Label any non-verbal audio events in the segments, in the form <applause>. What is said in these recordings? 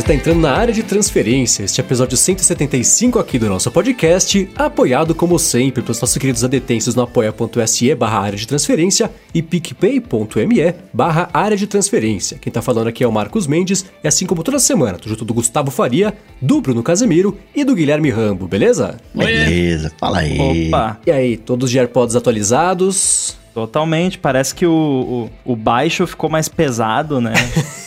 você está entrando na área de transferência, este episódio 175 aqui do nosso podcast, apoiado como sempre pelos nossos queridos adetêncios no apoia.se barra área de transferência e picpay.me barra área de transferência. Quem tá falando aqui é o Marcos Mendes, e assim como toda semana, tô junto do Gustavo Faria, do Bruno Casemiro e do Guilherme Rambo, beleza? Beleza, fala aí. Opa, E aí, todos de AirPods atualizados? totalmente. Parece que o, o, o baixo ficou mais pesado, né? <laughs>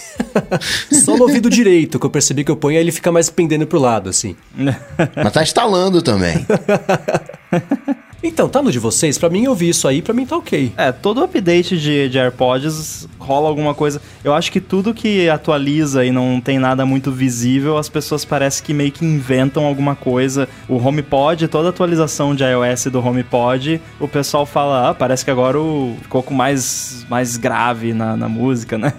Só no ouvido direito, que eu percebi que eu ponho, aí ele fica mais pendendo pro lado, assim. Mas tá instalando também. <laughs> Então, tá no de vocês? Pra mim, eu vi isso aí, pra mim tá ok. É, todo update de, de AirPods rola alguma coisa. Eu acho que tudo que atualiza e não tem nada muito visível, as pessoas parecem que meio que inventam alguma coisa. O HomePod, toda atualização de iOS do HomePod, o pessoal fala, ah, parece que agora o, ficou com mais, mais grave na, na música, né?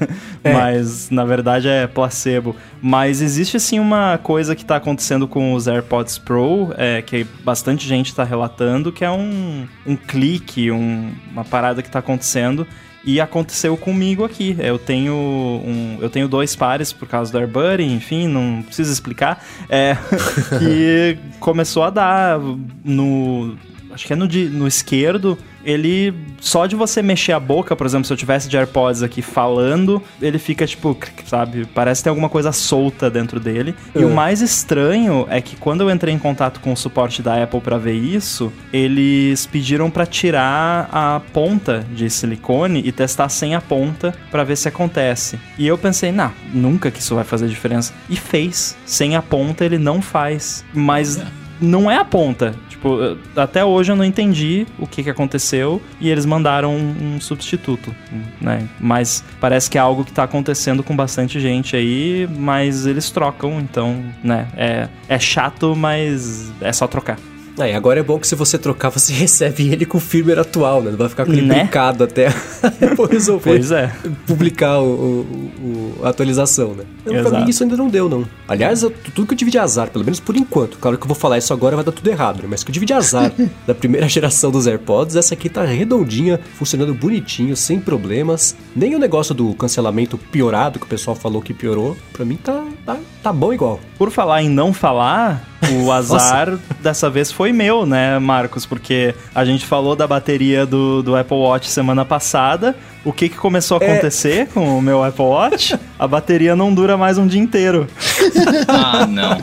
É. Mas, na verdade, é placebo. Mas existe, sim, uma coisa que tá acontecendo com os AirPods Pro, é, que bastante gente tá relatando, que é um, um clique, um- uma parada que tá acontecendo. E aconteceu comigo aqui. Eu tenho um, eu tenho dois pares por causa do AirBuddy, enfim, não preciso explicar. É, <laughs> que começou a dar no acho que é no, no esquerdo, ele só de você mexer a boca, por exemplo, se eu tivesse de AirPods aqui falando, ele fica tipo, sabe, parece ter alguma coisa solta dentro dele. E É. o mais estranho é que quando eu entrei em contato com o suporte da Apple pra ver isso, eles pediram pra tirar a ponta de silicone e testar sem a ponta pra ver se acontece. E eu pensei, não, nunca que isso vai fazer diferença. E fez. Sem a ponta ele não faz. Mas não é a ponta. Tipo, até hoje eu não entendi o que, que aconteceu e eles mandaram um, um substituto, né? Mas parece que é algo que tá acontecendo com bastante gente aí, mas eles trocam, então, né? É, é chato, mas é só trocar. Aí, agora é bom que se você trocar, você <laughs> recebe ele com o firmware atual, né? Não vai ficar com ele Né? brincado até <laughs> depois resolver Pois é. publicar o, o- o- a atualização, né? Não, pra mim isso ainda não deu, não. Aliás, eu- tudo que eu tive de azar, pelo menos por enquanto, claro que eu vou falar isso agora vai dar tudo errado, né? Mas que eu tive de azar <laughs> da primeira geração dos AirPods, essa aqui tá redondinha, funcionando bonitinho, sem problemas. Nem o negócio do cancelamento piorado, que o pessoal falou que piorou, pra mim tá, tá, tá bom igual. Por falar em não falar, o <laughs> azar dessa vez foi meu, né, Marcos? Porque a gente falou da bateria do, do Apple Watch semana passada. O que, que começou a É. acontecer com o meu Apple Watch? A bateria não dura mais um dia inteiro. <laughs> Ah, <laughs> não.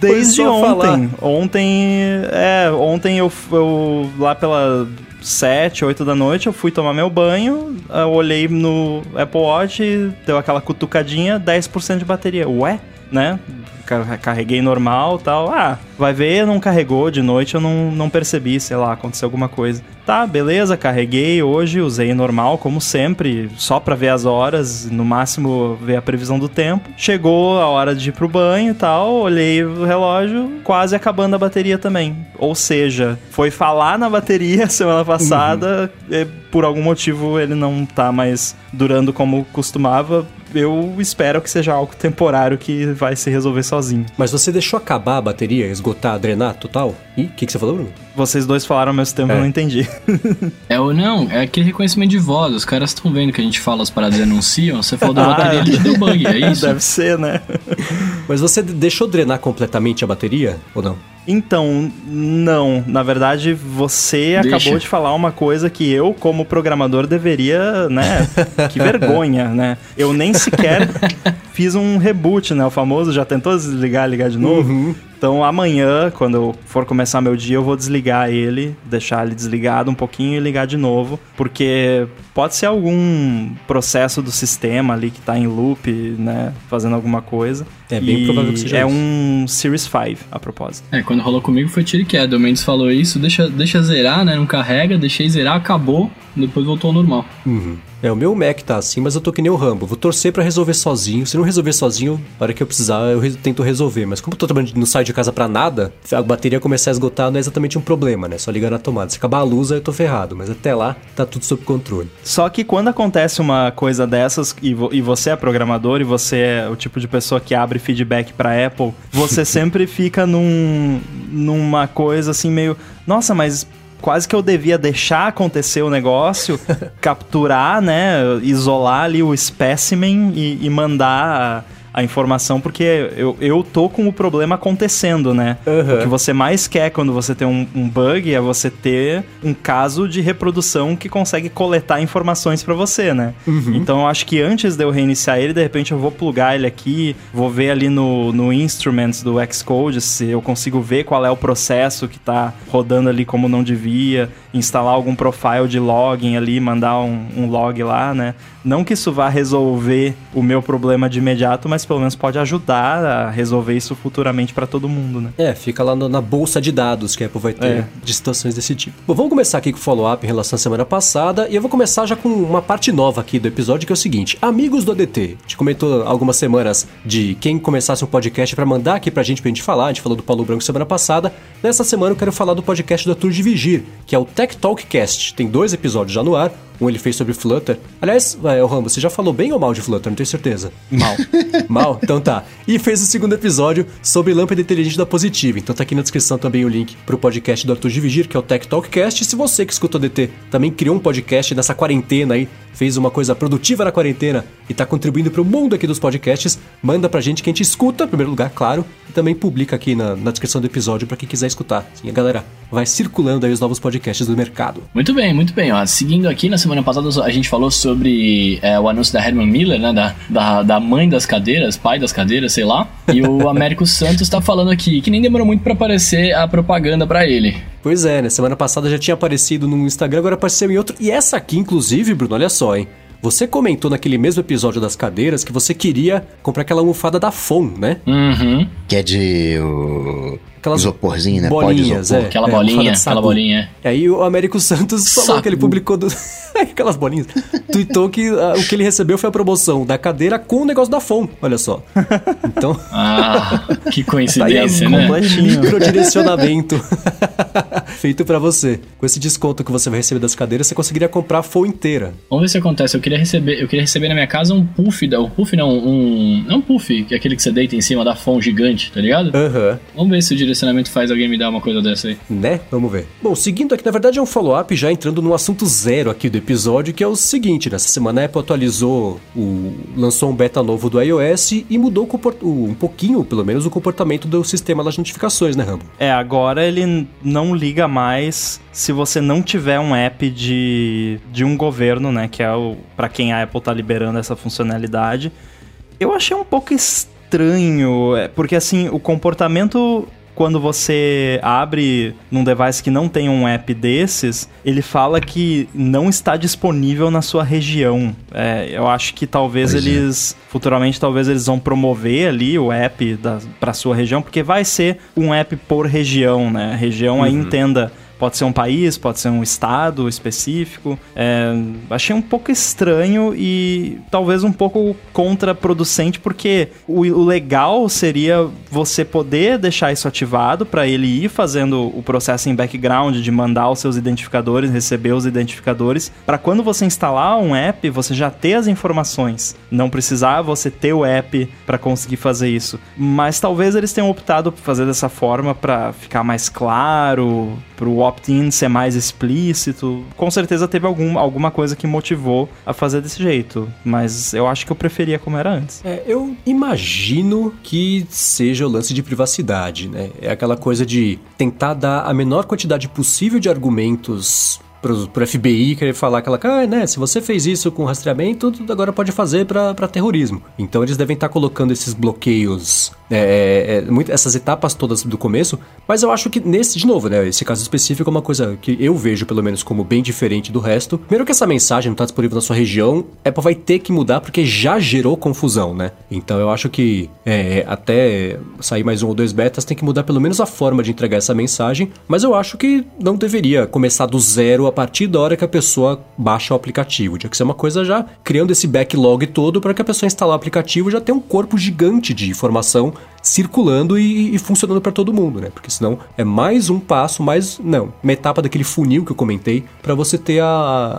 Desde ontem. Ontem, é, ontem eu, eu lá pela 7, 8 da noite, eu fui tomar meu banho, eu olhei no Apple Watch, deu aquela cutucadinha, 10% de bateria. Ué, né? Car- Carreguei normal tal. Ah, vai ver, não carregou de noite, eu não, não percebi, sei lá, aconteceu alguma coisa. Tá, beleza, carreguei hoje, usei normal, como sempre, só pra ver as horas, no máximo ver a previsão do tempo. Chegou a hora de ir pro banho e tal, olhei o relógio, quase acabando a bateria também. Ou seja, foi falar na bateria <laughs> semana passada, e por algum motivo ele não tá mais durando como costumava. Eu espero que seja algo temporário que vai se resolver sozinho. Mas você deixou acabar a bateria, esgotar, drenar total? E o que, que você falou, Bruno? Vocês dois falaram ao mesmo tempo, É. eu não entendi. <laughs> É o não, é aquele reconhecimento de voz. Os caras estão vendo que a gente fala as paradas e anunciam. Você falou da Ah. bateria, ele <laughs> deu bug, é isso? Deve ser, né? Mas você deixou drenar completamente a bateria ou não? Então, não. Na verdade, você Deixa. acabou de falar uma coisa que eu, como programador, deveria, né? <laughs> que vergonha, né? Eu nem sequer <laughs> fiz um reboot, né? O famoso já tentou desligar, ligar de novo. Então amanhã, quando eu for começar meu dia, eu vou desligar ele, deixar ele desligado um pouquinho e ligar de novo, porque pode ser algum processo do sistema ali que tá em loop, né, fazendo alguma coisa. É bem E provável que seja É isso. um Series 5, a propósito. É, quando rolou comigo foi tiro e queda. O Mendes falou isso, deixa, deixa zerar, né? Não carrega, deixei zerar, acabou, depois voltou ao normal. Uhum. É, o meu Mac tá assim, mas eu tô que nem o Rambo. Vou torcer pra resolver sozinho. Se não resolver sozinho, na hora que eu precisar, eu tento resolver. Mas como eu tô trabalhando, não saio de casa pra nada, se a bateria começar a esgotar não é exatamente um problema, né? Só ligar na tomada. Se acabar a luz, aí eu tô ferrado. Mas até lá, tá tudo sob controle. Só que quando acontece uma coisa dessas e, vo- e você é programador e você é o tipo de pessoa que abre feedback pra Apple, você <laughs> sempre fica num, numa coisa assim meio, nossa, mas quase que eu devia deixar acontecer o negócio, <laughs> capturar, né, isolar ali o specimen e, e mandar a, informação, porque eu, eu tô com o problema acontecendo, né? Uhum. O que você mais quer quando você tem um, um bug é você ter um caso de reprodução que consegue coletar informações pra você, né? Então eu acho que antes de eu reiniciar ele, de repente eu vou plugar ele aqui, vou ver ali no, no Instruments do Xcode se eu consigo ver qual é o processo que tá rodando ali como não devia, instalar algum profile de login ali, mandar um, um log lá, né? Não que isso vá resolver o meu problema de imediato, mas pelo menos pode ajudar a resolver isso futuramente pra todo mundo, né? É, fica lá no- na bolsa de dados que a Apple vai ter É. de situações desse tipo. Bom, vamos começar aqui com o follow-up em relação à semana passada. E eu vou começar já com uma parte nova aqui do episódio, que é o seguinte: Amigos do ADT. Gente comentou algumas semanas de quem começasse um podcast pra mandar aqui pra gente, pra gente falar. A gente falou do Paulo Branco semana passada. Nessa semana eu quero falar do podcast do Arthur de Vigir, que é o Tech Talk Cast. Tem dois episódios já no ar. Um ele fez sobre Flutter. Aliás, é, o Rambo, você já falou bem ou mal de Flutter? Não tenho certeza. Mal. <laughs> Mal? Então tá. E fez o segundo episódio sobre lâmpada inteligente da Positiva. Então tá aqui na descrição também o link pro podcast do Arthur de Vigir, que é o Tech Talkcast. E se você que escuta o DT também criou um podcast nessa quarentena aí, fez uma coisa produtiva na quarentena e tá contribuindo pro mundo aqui dos podcasts, manda pra gente que a gente escuta, em primeiro lugar, claro, e também publica aqui na, na descrição do episódio pra quem quiser escutar. Sim, a galera vai circulando aí os novos podcasts do mercado. Muito bem, muito bem. Ó. Seguindo aqui, na semana passada a gente falou sobre é, o anúncio da Herman Miller, né? Da, da, da mãe das cadeiras, pai das cadeiras, sei lá. E o <laughs> Américo Santos tá falando aqui que nem demorou muito pra aparecer a propaganda pra ele. Pois é, né? Semana passada já tinha aparecido no Instagram, agora apareceu em outro. E essa aqui, inclusive, Bruno, olha só, hein? Você comentou naquele mesmo episódio das cadeiras que você queria comprar aquela almofada da FON, né? Uhum. Que é de o... Aquelas isoporzinho, né? Pó de bolinhas, isopor. é. Aquela é, bolinha, de aquela bolinha. E aí o Américo Santos falou Saco. que ele publicou do... <laughs> aquelas bolinhas. Tweetou que ah, o que ele recebeu foi a promoção da cadeira com o negócio da FON, olha só. Então, <laughs> Ah, que Tá coincidência, né? <laughs> microdirecionamento feito pra você. Com esse desconto que você vai receber das cadeiras, você conseguiria comprar a FON inteira. Vamos ver se acontece. Eu queria receber, eu queria receber na minha casa um puff, da, um puff não, um, não um puff, que é aquele que você deita em cima da fone gigante, tá ligado? Aham. Vamos ver se o direcionamento faz alguém me dar uma coisa dessa aí. Né? Vamos ver. Bom, seguindo aqui, na verdade é um follow-up já entrando no assunto zero aqui do episódio, que é o seguinte, nessa semana a Apple atualizou, o, lançou um beta novo do iOS e mudou comport- um pouquinho, pelo menos, o comportamento do sistema das notificações, né, Rambo? É, agora ele não liga mais se você não tiver um app de, de um governo, né? Que é o para quem a Apple tá liberando essa funcionalidade. Eu achei um pouco estranho, é, porque assim, o comportamento quando você abre num device que não tem um app desses, ele fala que não está disponível na sua região. É, eu acho que talvez Pois é. eles, futuramente, talvez eles vão promover ali o app para sua região, porque vai ser um app por região, né? A região aí entenda. Pode ser um país, pode ser um estado específico. É, achei um pouco estranho e talvez um pouco contraproducente, porque o, o legal seria você poder deixar isso ativado para ele ir fazendo o processo em background de mandar os seus identificadores, receber os identificadores, para quando você instalar um app, você já ter as informações. Não precisar você ter o app para conseguir fazer isso. Mas talvez eles tenham optado por fazer dessa forma para ficar mais claro, para o opt-in ser mais explícito. Com certeza teve algum, alguma coisa que motivou a fazer desse jeito, mas eu acho que eu preferia como era antes. É, eu imagino que seja o lance de privacidade, né? É aquela coisa de tentar dar a menor quantidade possível de argumentos pro, pro FBI querer falar aquela, ah, né, se você fez isso com rastreamento, tudo agora pode fazer pra terrorismo. Então eles devem estar colocando esses bloqueios, é, é, muito- essas etapas todas do começo, mas eu acho que nesse, de novo, né, esse caso específico é uma coisa que eu vejo pelo menos como bem diferente do resto. Primeiro que essa mensagem não está disponível na sua região, a Apple vai ter que mudar porque já gerou confusão, né? Então eu acho que é, até sair mais um ou dois betas tem que mudar pelo menos a forma de entregar essa mensagem, mas eu acho que não deveria começar do zero a partir da hora que a pessoa baixa o aplicativo. Tinha que ser uma coisa já criando esse backlog todo para que a pessoa instalar o aplicativo já tenha um corpo gigante de informação circulando e, e funcionando para todo mundo, né? Porque senão é mais um passo, mais não, uma etapa daquele funil que eu comentei para você ter a,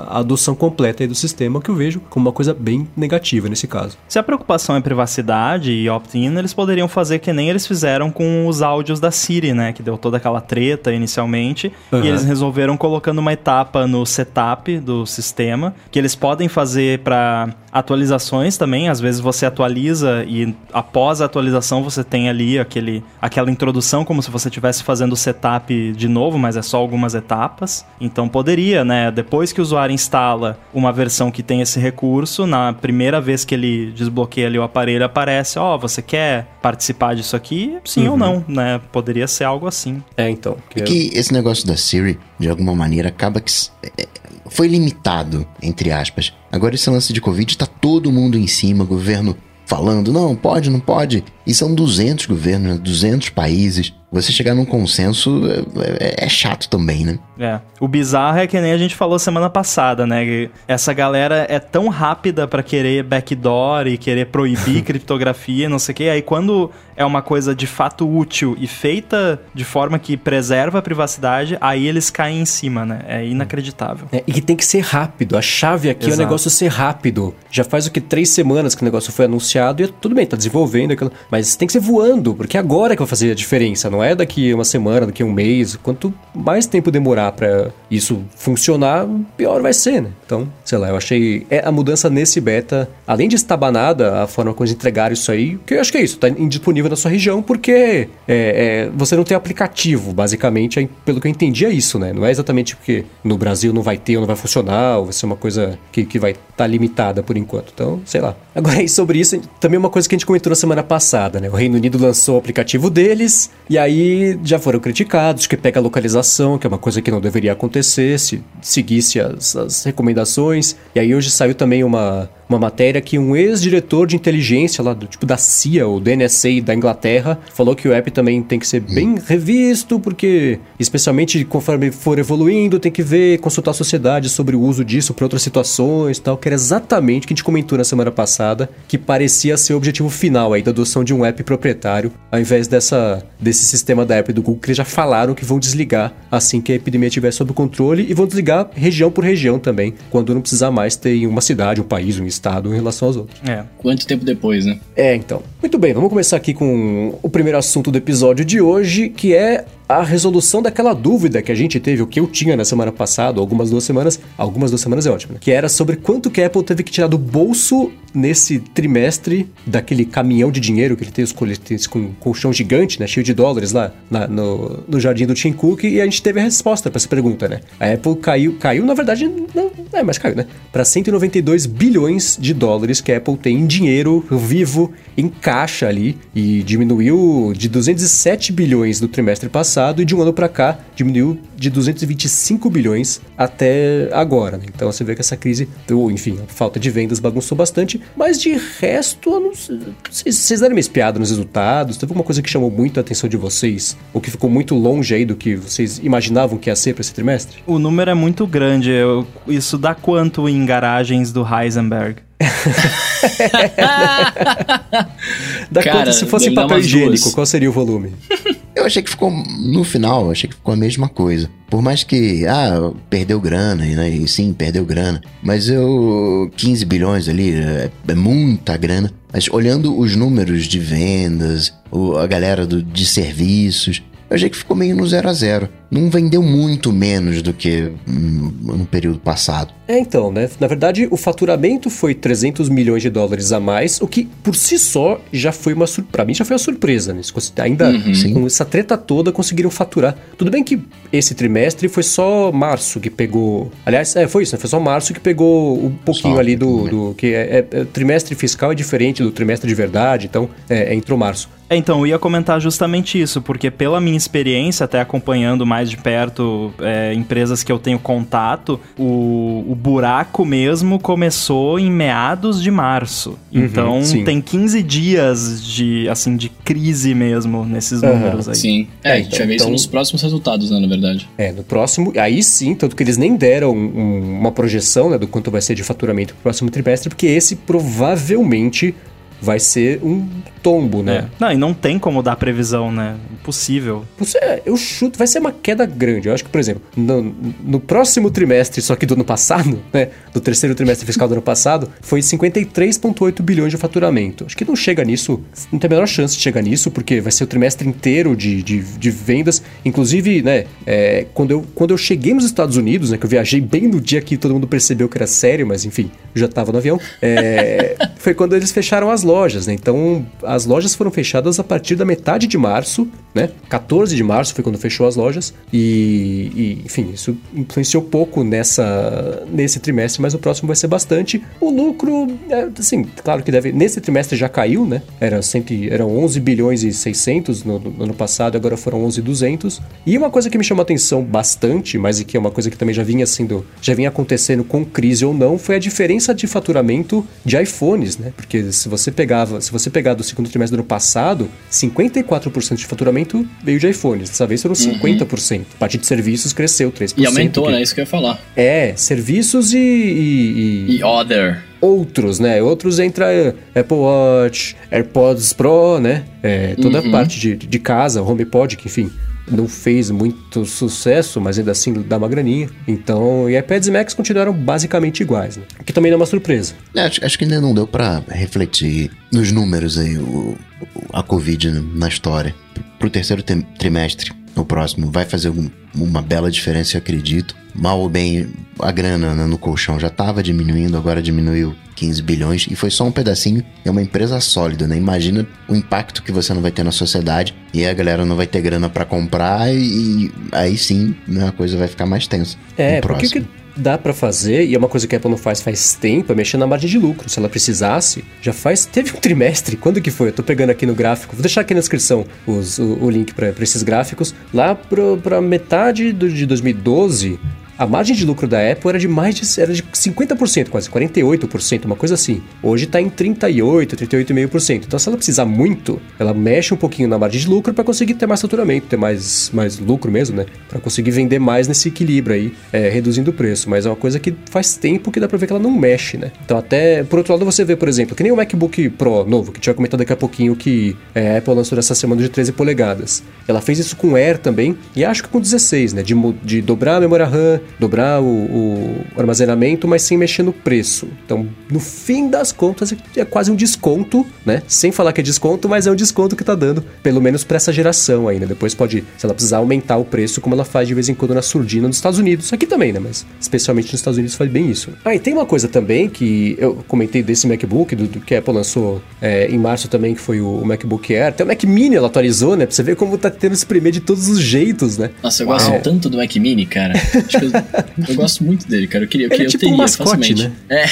a adoção completa do sistema que eu vejo como uma coisa bem negativa nesse caso. Se a preocupação é privacidade e opt-in, eles poderiam fazer que nem eles fizeram com os áudios da Siri, né? Que deu toda aquela treta inicialmente. Uhum. E eles resolveram colocando uma etapa no setup do sistema que eles podem fazer para atualizações também. Às vezes você atualiza e após a atualização você tem ali aquele, aquela introdução como se você estivesse fazendo o setup de novo, mas é só algumas etapas. Então poderia, né? Depois que o usuário instala uma versão que tem esse recurso, na primeira vez que ele desbloqueia ali o aparelho, aparece, ó, oh, você quer participar disso aqui? Sim uhum. ou não, né? Poderia ser algo assim. É, então. Que, é que esse negócio da Siri, de alguma maneira, acaba que é, foi limitado, entre aspas. Agora esse lance de Covid tá todo mundo em cima, governo falando, não, pode, não pode. E são 200 governos, 200 países você chegar num consenso é, é, é, chato também, né? É. O bizarro é que nem a gente falou semana passada, né? Essa galera é tão rápida para querer backdoor e querer proibir <laughs> criptografia, não sei o quê. Aí quando é uma coisa de fato útil e feita de forma que preserva a privacidade, aí eles caem em cima, né? É inacreditável. É, e que tem que ser rápido. A chave aqui Exato. é o negócio ser rápido. Já faz o que? Três semanas que o negócio foi anunciado e tudo bem, tá desenvolvendo aquilo. Mas tem que ser voando, porque agora que vai fazer a diferença, não é daqui uma semana, daqui um mês. Quanto mais tempo demorar para isso funcionar, pior vai ser, né? Então, sei lá, eu achei é a mudança nesse beta, além de estabanada a forma como eles entregaram isso aí, que eu acho que é isso, tá indisponível na sua região porque é, é, você não tem aplicativo, basicamente, é, pelo que eu entendi é isso, né? Não é exatamente porque no Brasil não vai ter ou não vai funcionar, ou vai ser uma coisa que, que vai estar tá limitada por enquanto. Então, sei lá. Agora, e <laughs> sobre isso, também uma coisa que a gente comentou na semana passada, né? O Reino Unido lançou o aplicativo deles, e aí aí já foram criticados, que pega a localização, que é uma coisa que não deveria acontecer se seguisse as, as recomendações. E aí hoje saiu também uma, uma matéria que um ex-diretor de inteligência lá do tipo da CIA ou do NSA da Inglaterra falou que o app também tem que ser bem revisto, porque especialmente conforme for evoluindo, tem que ver, consultar a sociedade sobre o uso disso para outras situações, tal, que era exatamente o que a gente comentou na semana passada, que parecia ser o objetivo final aí da adoção de um app proprietário, ao invés dessa desse sistema da app do Google que eles já falaram que vão desligar assim que a epidemia estiver sob controle e vão desligar região por região também, quando não precisar mais ter em uma cidade, um país, um estado em relação aos outros. É. Quanto tempo depois, né? É, então. Muito bem, vamos começar aqui com o primeiro assunto do episódio de hoje, que é a resolução daquela dúvida que a gente teve, o que eu tinha na semana passada, algumas duas semanas, algumas duas semanas é ótimo, né? que era sobre quanto que a Apple teve que tirar do bolso nesse trimestre daquele caminhão de dinheiro que ele tem os com colchão gigante, né, cheio de dólares lá na, no, no jardim do Tim Cook e a gente teve a resposta para essa pergunta, né? A Apple caiu, caiu na verdade, não, é, mas caiu, né? Para 192 bilhões de dólares que a Apple tem em dinheiro vivo em caixa ali e diminuiu de 207 bilhões no trimestre passado e de um ano para cá diminuiu de 225 bilhões até agora. Né? Então você vê que essa crise, ou enfim, a falta de vendas bagunçou bastante, mas de resto, vocês deram espiada nos resultados? Teve alguma coisa que chamou muito a atenção de vocês? Ou que ficou muito longe aí do que vocês imaginavam que ia ser para esse trimestre? O número é muito grande. Eu, isso dá quanto em garagens do Heisenberg? <laughs> dá Cara, quanto se fosse papel higiênico? Duas. Qual seria o volume? <laughs> Eu achei que ficou, no final, achei que ficou a mesma coisa. Por mais que, ah, perdeu grana, né? E sim, perdeu grana. Mas eu, 15 bilhões ali, é, é muita grana. Mas olhando os números de vendas, o, a galera do, de serviços, eu achei que ficou meio no zero a zero não vendeu muito menos do que hum, no período passado. É, então, né? Na verdade, o faturamento foi 300 milhões de dólares a mais, o que por si só já foi uma surpresa. Pra mim já foi uma surpresa, né? Ainda uhum. com essa treta toda conseguiram faturar. Tudo bem que esse trimestre foi só março que pegou. Aliás, é, foi isso, né? Foi só março que pegou um pouquinho só, ali do. do que é, é, é, trimestre fiscal é diferente do trimestre de verdade, então é, entrou março. É, então, eu ia comentar justamente isso, porque pela minha experiência, até acompanhando mais mais de perto é, empresas que eu tenho contato, o, o buraco mesmo começou em meados de março. Uhum, então sim. tem 15 dias de, assim, de crise mesmo nesses uhum, números aí. Sim. É, a gente vai ver então, isso nos próximos resultados, né, na verdade. É, no próximo, aí sim, tanto que eles nem deram um, uma projeção né, do quanto vai ser de faturamento pro próximo trimestre, porque esse provavelmente vai ser um tombo, né? É. Não, e não tem como dar previsão, né? Impossível. Você, eu chuto, vai ser uma queda grande. Eu acho que, por exemplo, no, no próximo trimestre, só que do ano passado, <laughs> né? Do terceiro trimestre fiscal do ano passado, foi 53,8 bilhões de faturamento. Acho que não chega nisso, não tem a menor chance de chegar nisso, porque vai ser o trimestre inteiro de, de, de vendas. Inclusive, né? É, quando, eu, quando eu cheguei nos Estados Unidos, né? Que eu viajei bem no dia que todo mundo percebeu que era sério, mas enfim, já tava no avião. É, <laughs> foi quando eles fecharam as lojas, né? Então, as lojas foram fechadas a partir da metade de março, né? 14 de março foi quando fechou as lojas. E, e, enfim, isso influenciou pouco nessa, nesse trimestre, mas o próximo vai ser bastante. O lucro, é, assim, claro que deve. Nesse trimestre já caiu, né? Era sempre, eram 11 bilhões e 600 no, no ano passado, agora foram 11 200. E uma coisa que me chamou atenção bastante, mas que é uma coisa que também já vinha sendo, já vinha acontecendo com crise ou não, foi a diferença de faturamento de iPhones, né? Porque se você pegava, se você pegar do segundo trimestre do ano passado, 54% de faturamento veio de iPhones. Dessa vez foram 50%. A parte de serviços cresceu 3%. E aumentou, que- né? Isso que eu ia falar. É, serviços e- e- e E other. outros, né? Outros entra é, Apple Watch, AirPods Pro, né? É, toda a parte de, de casa, HomePod, que enfim, não fez muito sucesso, mas ainda assim dá uma graninha. Então, e iPads e Macs continuaram basicamente iguais, né? Que também não é uma surpresa. É, acho, acho que ainda não deu pra refletir nos números aí o, a Covid na história. Pro terceiro trimestre, no próximo, vai fazer algum- uma bela diferença, eu acredito. Mal ou bem, a grana né, no colchão já tava diminuindo, agora diminuiu 15 bilhões e foi só um pedacinho. É uma empresa sólida, né? Imagina o impacto que você não vai ter na sociedade e a galera não vai ter grana pra comprar e aí sim né, a coisa vai ficar mais tensa. É, porque que dá pra fazer, e é uma coisa que a Apple não faz faz tempo, é mexer na margem de lucro. Se ela precisasse, já faz. <laughs> Teve um trimestre, quando que foi? Eu tô pegando aqui no gráfico, vou deixar aqui na descrição os- o, o link pra esses gráficos. Lá pro, pra metade do, de 2012. A margem de lucro da Apple era de mais de, era de 50%, quase 48%, uma coisa assim. Hoje tá em 38, 38,5%. Então, se ela precisar muito, ela mexe um pouquinho na margem de lucro para conseguir ter mais faturamento, ter mais, mais lucro mesmo, né? Para conseguir vender mais nesse equilíbrio aí, é, reduzindo o preço. Mas é uma coisa que faz tempo que dá pra ver que ela não mexe, né? Então, até por outro lado, você vê, por exemplo, que nem o MacBook Pro novo, que tinha comentado daqui a pouquinho que é, a Apple lançou nessa semana de 13 polegadas. Ela fez isso com Air também, e acho que com 16, né? De, de dobrar a memória RAM, dobrar o, o armazenamento, mas sem mexer no preço. Então, no fim das contas, é quase um desconto, né? Sem falar que é desconto, mas é um desconto que tá dando, pelo menos pra essa geração ainda. Depois pode, se ela precisar, aumentar o preço, como ela faz de vez em quando na surdina nos Estados Unidos. Aqui também, né? Mas especialmente nos Estados Unidos faz bem isso. Ah, e tem uma coisa também que eu comentei desse MacBook, do, do que a Apple lançou é, em março também, que foi o, o MacBook Air. Até o Mac Mini ela atualizou, né? Pra você ver como tá tendo se espremer de todos os jeitos, né? Nossa, eu gosto Uau. tanto do Mac Mini, cara. Acho que eu, eu gosto muito dele, cara. Eu queria, eu Ele é queria, eu tipo um teria mascote, facilmente. né?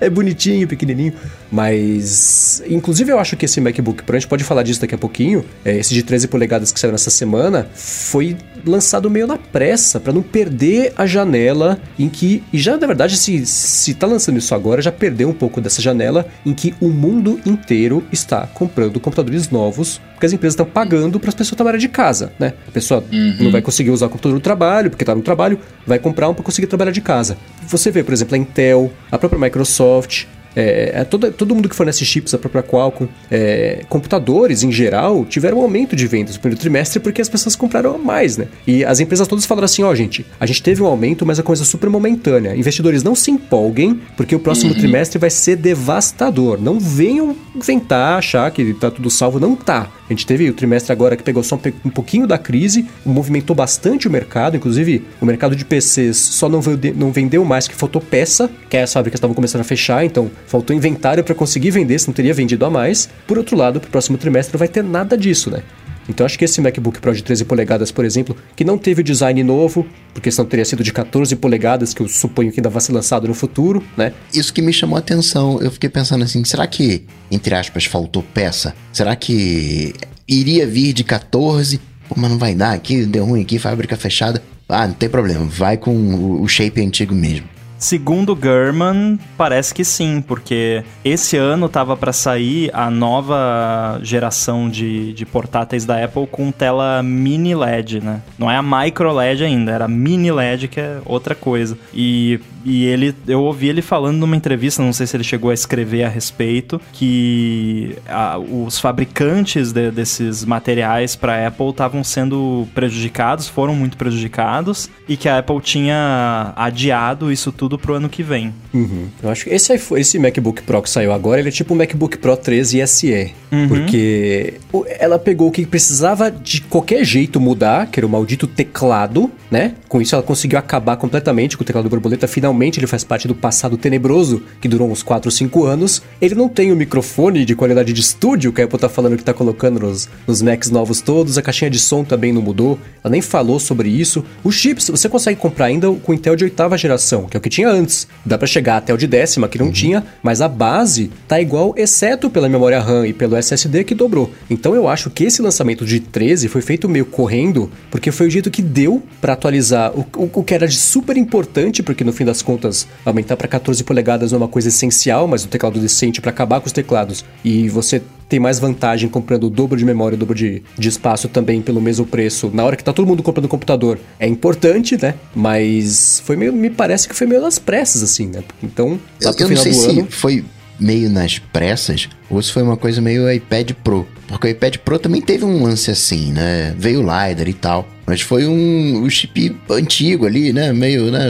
É. <laughs> é bonitinho, pequenininho, mas inclusive eu acho que esse MacBook Pro, a gente pode falar disso daqui a pouquinho, é, esse de 13 polegadas que saiu nessa semana, foi lançado meio na pressa, pra não perder a janela em que, e já na verdade se, se tá lançando isso agora, já perdeu um pouco dessa janela em que o mundo inteiro está comprando computadores novos, porque as empresas estão pagando para as pessoas trabalharem de casa, né? A pessoa não vai conseguir usar o computador no trabalho, porque tá no trabalho, vai comprar um para conseguir trabalhar de casa. Você vê, por exemplo, a Intel, a própria Microsoft, é, é, todo, todo mundo que fornece chips, a própria Qualcomm, é, computadores em geral, tiveram um aumento de vendas no primeiro trimestre porque as pessoas compraram a mais, né? E as empresas todas falaram assim: ó, gente, a gente teve um aumento, mas é coisa super momentânea. Investidores não se empolguem, porque o próximo trimestre vai ser devastador. Não venham inventar, achar que tá tudo salvo. Não tá. A gente teve o trimestre agora que pegou só um, um pouquinho da crise, movimentou bastante o mercado, inclusive o mercado de PCs só não, não vendeu mais que faltou peça, que as fábricas estavam começando a fechar, então faltou inventário para conseguir vender, se não teria vendido a mais. Por outro lado, pro próximo trimestre não vai ter nada disso, né? Então acho que esse MacBook Pro de 13 polegadas, por exemplo, que não teve o design novo, porque senão teria sido de 14 polegadas, que eu suponho que ainda vai ser lançado no futuro, né? Isso que me chamou a atenção. Eu fiquei pensando assim, será que, entre aspas, faltou peça? Será que iria vir de 14? Pô, mas não vai dar aqui, deu ruim aqui, fábrica fechada. Ah, não tem problema, vai com o- o shape antigo mesmo. Segundo German, parece que sim, porque esse ano tava para sair a nova geração de, de portáteis da Apple com tela mini LED, né? Não é a micro LED ainda, era mini LED, que é outra coisa. E, e ele, eu ouvi ele falando numa entrevista, não sei se ele chegou a escrever a respeito, que a, os fabricantes de, desses materiais para Apple estavam sendo prejudicados, foram muito prejudicados, e que a Apple tinha adiado isso tudo pro ano que vem. Uhum. Eu acho que esse, esse MacBook Pro que saiu agora, ele é tipo o MacBook Pro 13 SE. Uhum. Porque ela pegou o que precisava de qualquer jeito mudar, que era o maldito teclado, né? Com isso ela conseguiu acabar completamente com o teclado borboleta. Finalmente ele faz parte do passado tenebroso, que durou uns 4 ou 5 anos. Ele não tem o microfone de qualidade de estúdio, que a Apple tá falando que tá colocando nos, nos Macs novos todos. A caixinha de som também não mudou. Ela nem falou sobre isso. Os chips, você consegue comprar ainda com Intel de oitava geração, que é o que tinha antes. Dá para chegar até o de décima, que não uhum. tinha, mas a base tá igual, exceto pela memória RAM e pelo SSD que dobrou. Então eu acho que esse lançamento de 13 foi feito meio correndo, porque foi o jeito que deu para atualizar o, o, o, que era de super importante, porque no fim das contas, aumentar para 14 polegadas não é uma coisa essencial, mas o teclado decente para acabar com os teclados. E você tem mais vantagem comprando o dobro de memória, o dobro de, de espaço também pelo mesmo preço. Na hora que tá todo mundo comprando computador, é importante, né? Mas foi meio, me parece que foi meio nas pressas, assim, né? Então, lá pro eu, eu final do ano. foi meio nas pressas ou se foi uma coisa meio iPad Pro. Porque o iPad Pro também teve um lance assim, né? Veio o LiDAR e tal. Mas foi um, um chip antigo ali, né? Meio né?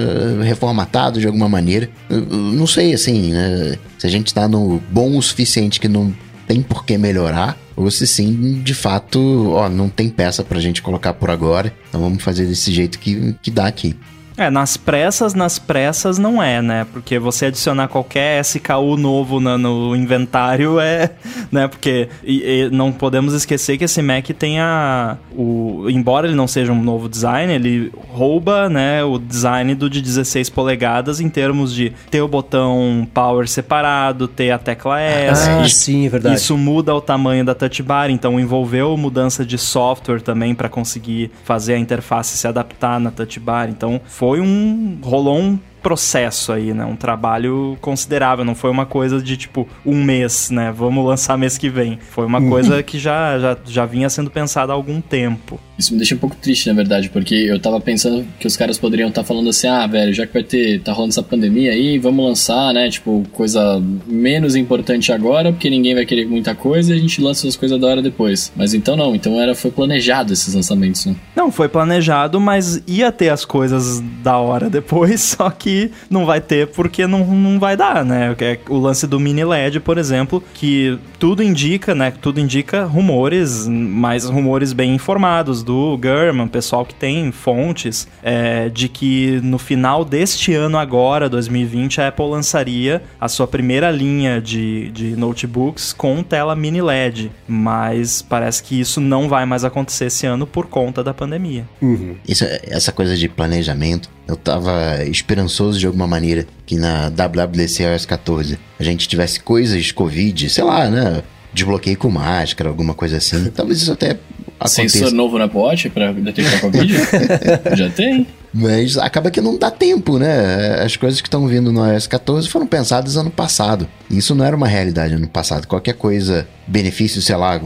reformatado de alguma maneira. não sei, assim, né? Se a gente tá no bom o suficiente que não tem por que melhorar, ou se sim, de fato, ó, não tem peça pra gente colocar por agora, então vamos fazer desse jeito que, que dá aqui. É, nas pressas, nas pressas não é, né? Porque você adicionar qualquer SKU novo no, no inventário é, <laughs> né? Porque e, e não podemos esquecer que esse Mac tem a, o, embora ele não seja um novo design, ele rouba, né, o design do de 16 polegadas em termos de ter o botão power separado, ter a tecla S. Ah, sim, é verdade. Isso muda o tamanho da touch bar, então envolveu mudança de software também para conseguir fazer a interface se adaptar na touch bar. Então, foi foi um. rolou um processo aí, né? Um trabalho considerável. Não foi uma coisa de tipo um mês, né? Vamos lançar mês que vem. Foi uma <laughs> coisa que já, já, já vinha sendo pensada há algum tempo. Isso me deixa um pouco triste, na verdade, porque eu tava pensando que os caras poderiam estar tá falando assim, ah, velho, já que vai ter, tá rolando essa pandemia aí, vamos lançar, né, tipo, coisa menos importante agora, porque ninguém vai querer muita coisa e a gente lança as coisas da hora depois. Mas então não, então era, foi planejado esses lançamentos, né? Não, foi planejado, mas ia ter as coisas da hora depois, <laughs> só que não vai ter porque não, não vai dar, né? É o lance do mini LED, por exemplo, que tudo indica, né, tudo indica rumores, mas rumores bem informados do German, pessoal que tem fontes, é, de que no final deste ano agora, 2020, a Apple lançaria a sua primeira linha de, de notebooks com tela mini LED. Mas parece que isso não vai mais acontecer esse ano por conta da pandemia. Uhum. Isso, essa coisa de planejamento, eu tava esperançoso de alguma maneira que na WWDC iOS 14 a gente tivesse coisas Covid, sei lá, né? Desbloqueio com máscara, alguma coisa assim. Talvez isso até Aconteça. Sensor novo na Watch para detectar Covid? <laughs> Já tem. Mas acaba que não dá tempo, né? As coisas que estão vindo no iOS 14 foram pensadas ano passado. Isso não era uma realidade ano passado. Qualquer coisa, benefício, sei lá,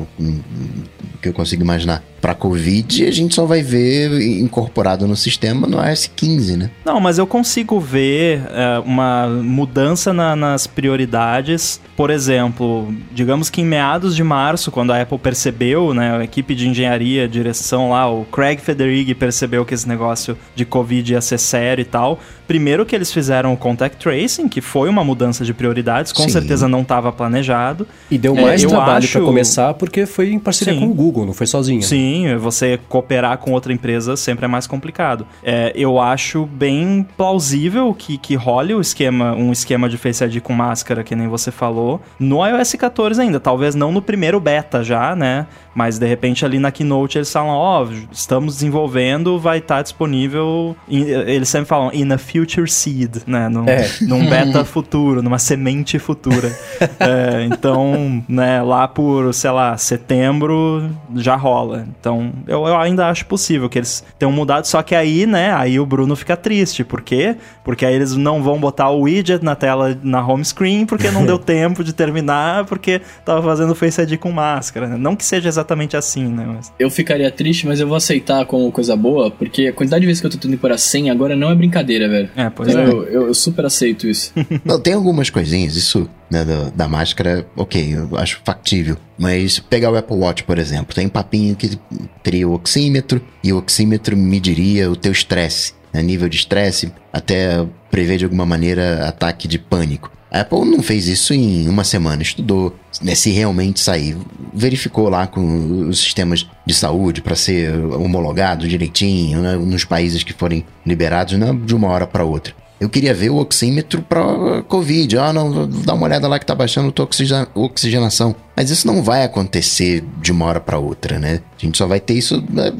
que eu consigo imaginar, para Covid, a gente só vai ver incorporado no sistema no iOS 15, né? Não, mas eu consigo ver é, uma mudança na, nas prioridades. Por exemplo, digamos que em meados de março, quando a Apple percebeu, né, a equipe de engenharia, direção lá, o Craig Federighi percebeu que esse negócio de Covid ia ser sério e tal. Primeiro que eles fizeram o contact tracing, que foi uma mudança de prioridades, com Sim. certeza não estava planejado. E deu mais é, trabalho acho... para começar, porque foi em parceria Sim. com o Google, não foi sozinho. Sim, Sim, você cooperar com outra empresa sempre é mais complicado. É, eu acho bem plausível que, que role o esquema, um esquema de Face ID com máscara, que nem você falou, no iOS 14 ainda. Talvez não no primeiro beta já, né? Mas de repente ali na Keynote eles falam, ó, oh, estamos desenvolvendo, vai estar tá disponível. Eles sempre falam, in a future seed, né? Num, é. num beta <laughs> futuro, numa semente futura. <laughs> é, então, né, lá por, sei lá, setembro já rola. Então, eu, eu ainda acho possível que eles tenham mudado, só que aí, né, aí o Bruno fica triste. Por quê? Porque aí eles não vão botar o widget na tela, na home screen, porque não deu <laughs> tempo de terminar, porque tava fazendo Face ID com máscara, né? Não que seja exatamente assim, né? Mas... Eu ficaria triste, mas eu vou aceitar como coisa boa, porque a quantidade de vezes que eu tô tentando ir para 100 agora não é brincadeira, velho. É, pois eu, é. eu, eu super aceito isso. <laughs> Não, tem algumas coisinhas, isso né, da, da máscara, ok, eu acho factível. Mas pegar o Apple Watch, por exemplo, tem um papinho que teria o oxímetro e o oxímetro mediria o teu estresse, né, nível de estresse, até prever de alguma maneira ataque de pânico. A Apple não fez isso em uma semana, estudou né, se realmente sair, verificou lá com os sistemas de saúde para ser homologado direitinho né, nos países que forem liberados, não de uma hora para outra. Eu queria ver o oxímetro para Covid. Ah, não, dá uma olhada lá que tá baixando a tua oxigena- oxigenação. Mas isso não vai acontecer de uma hora para outra, né? A gente só vai ter isso né,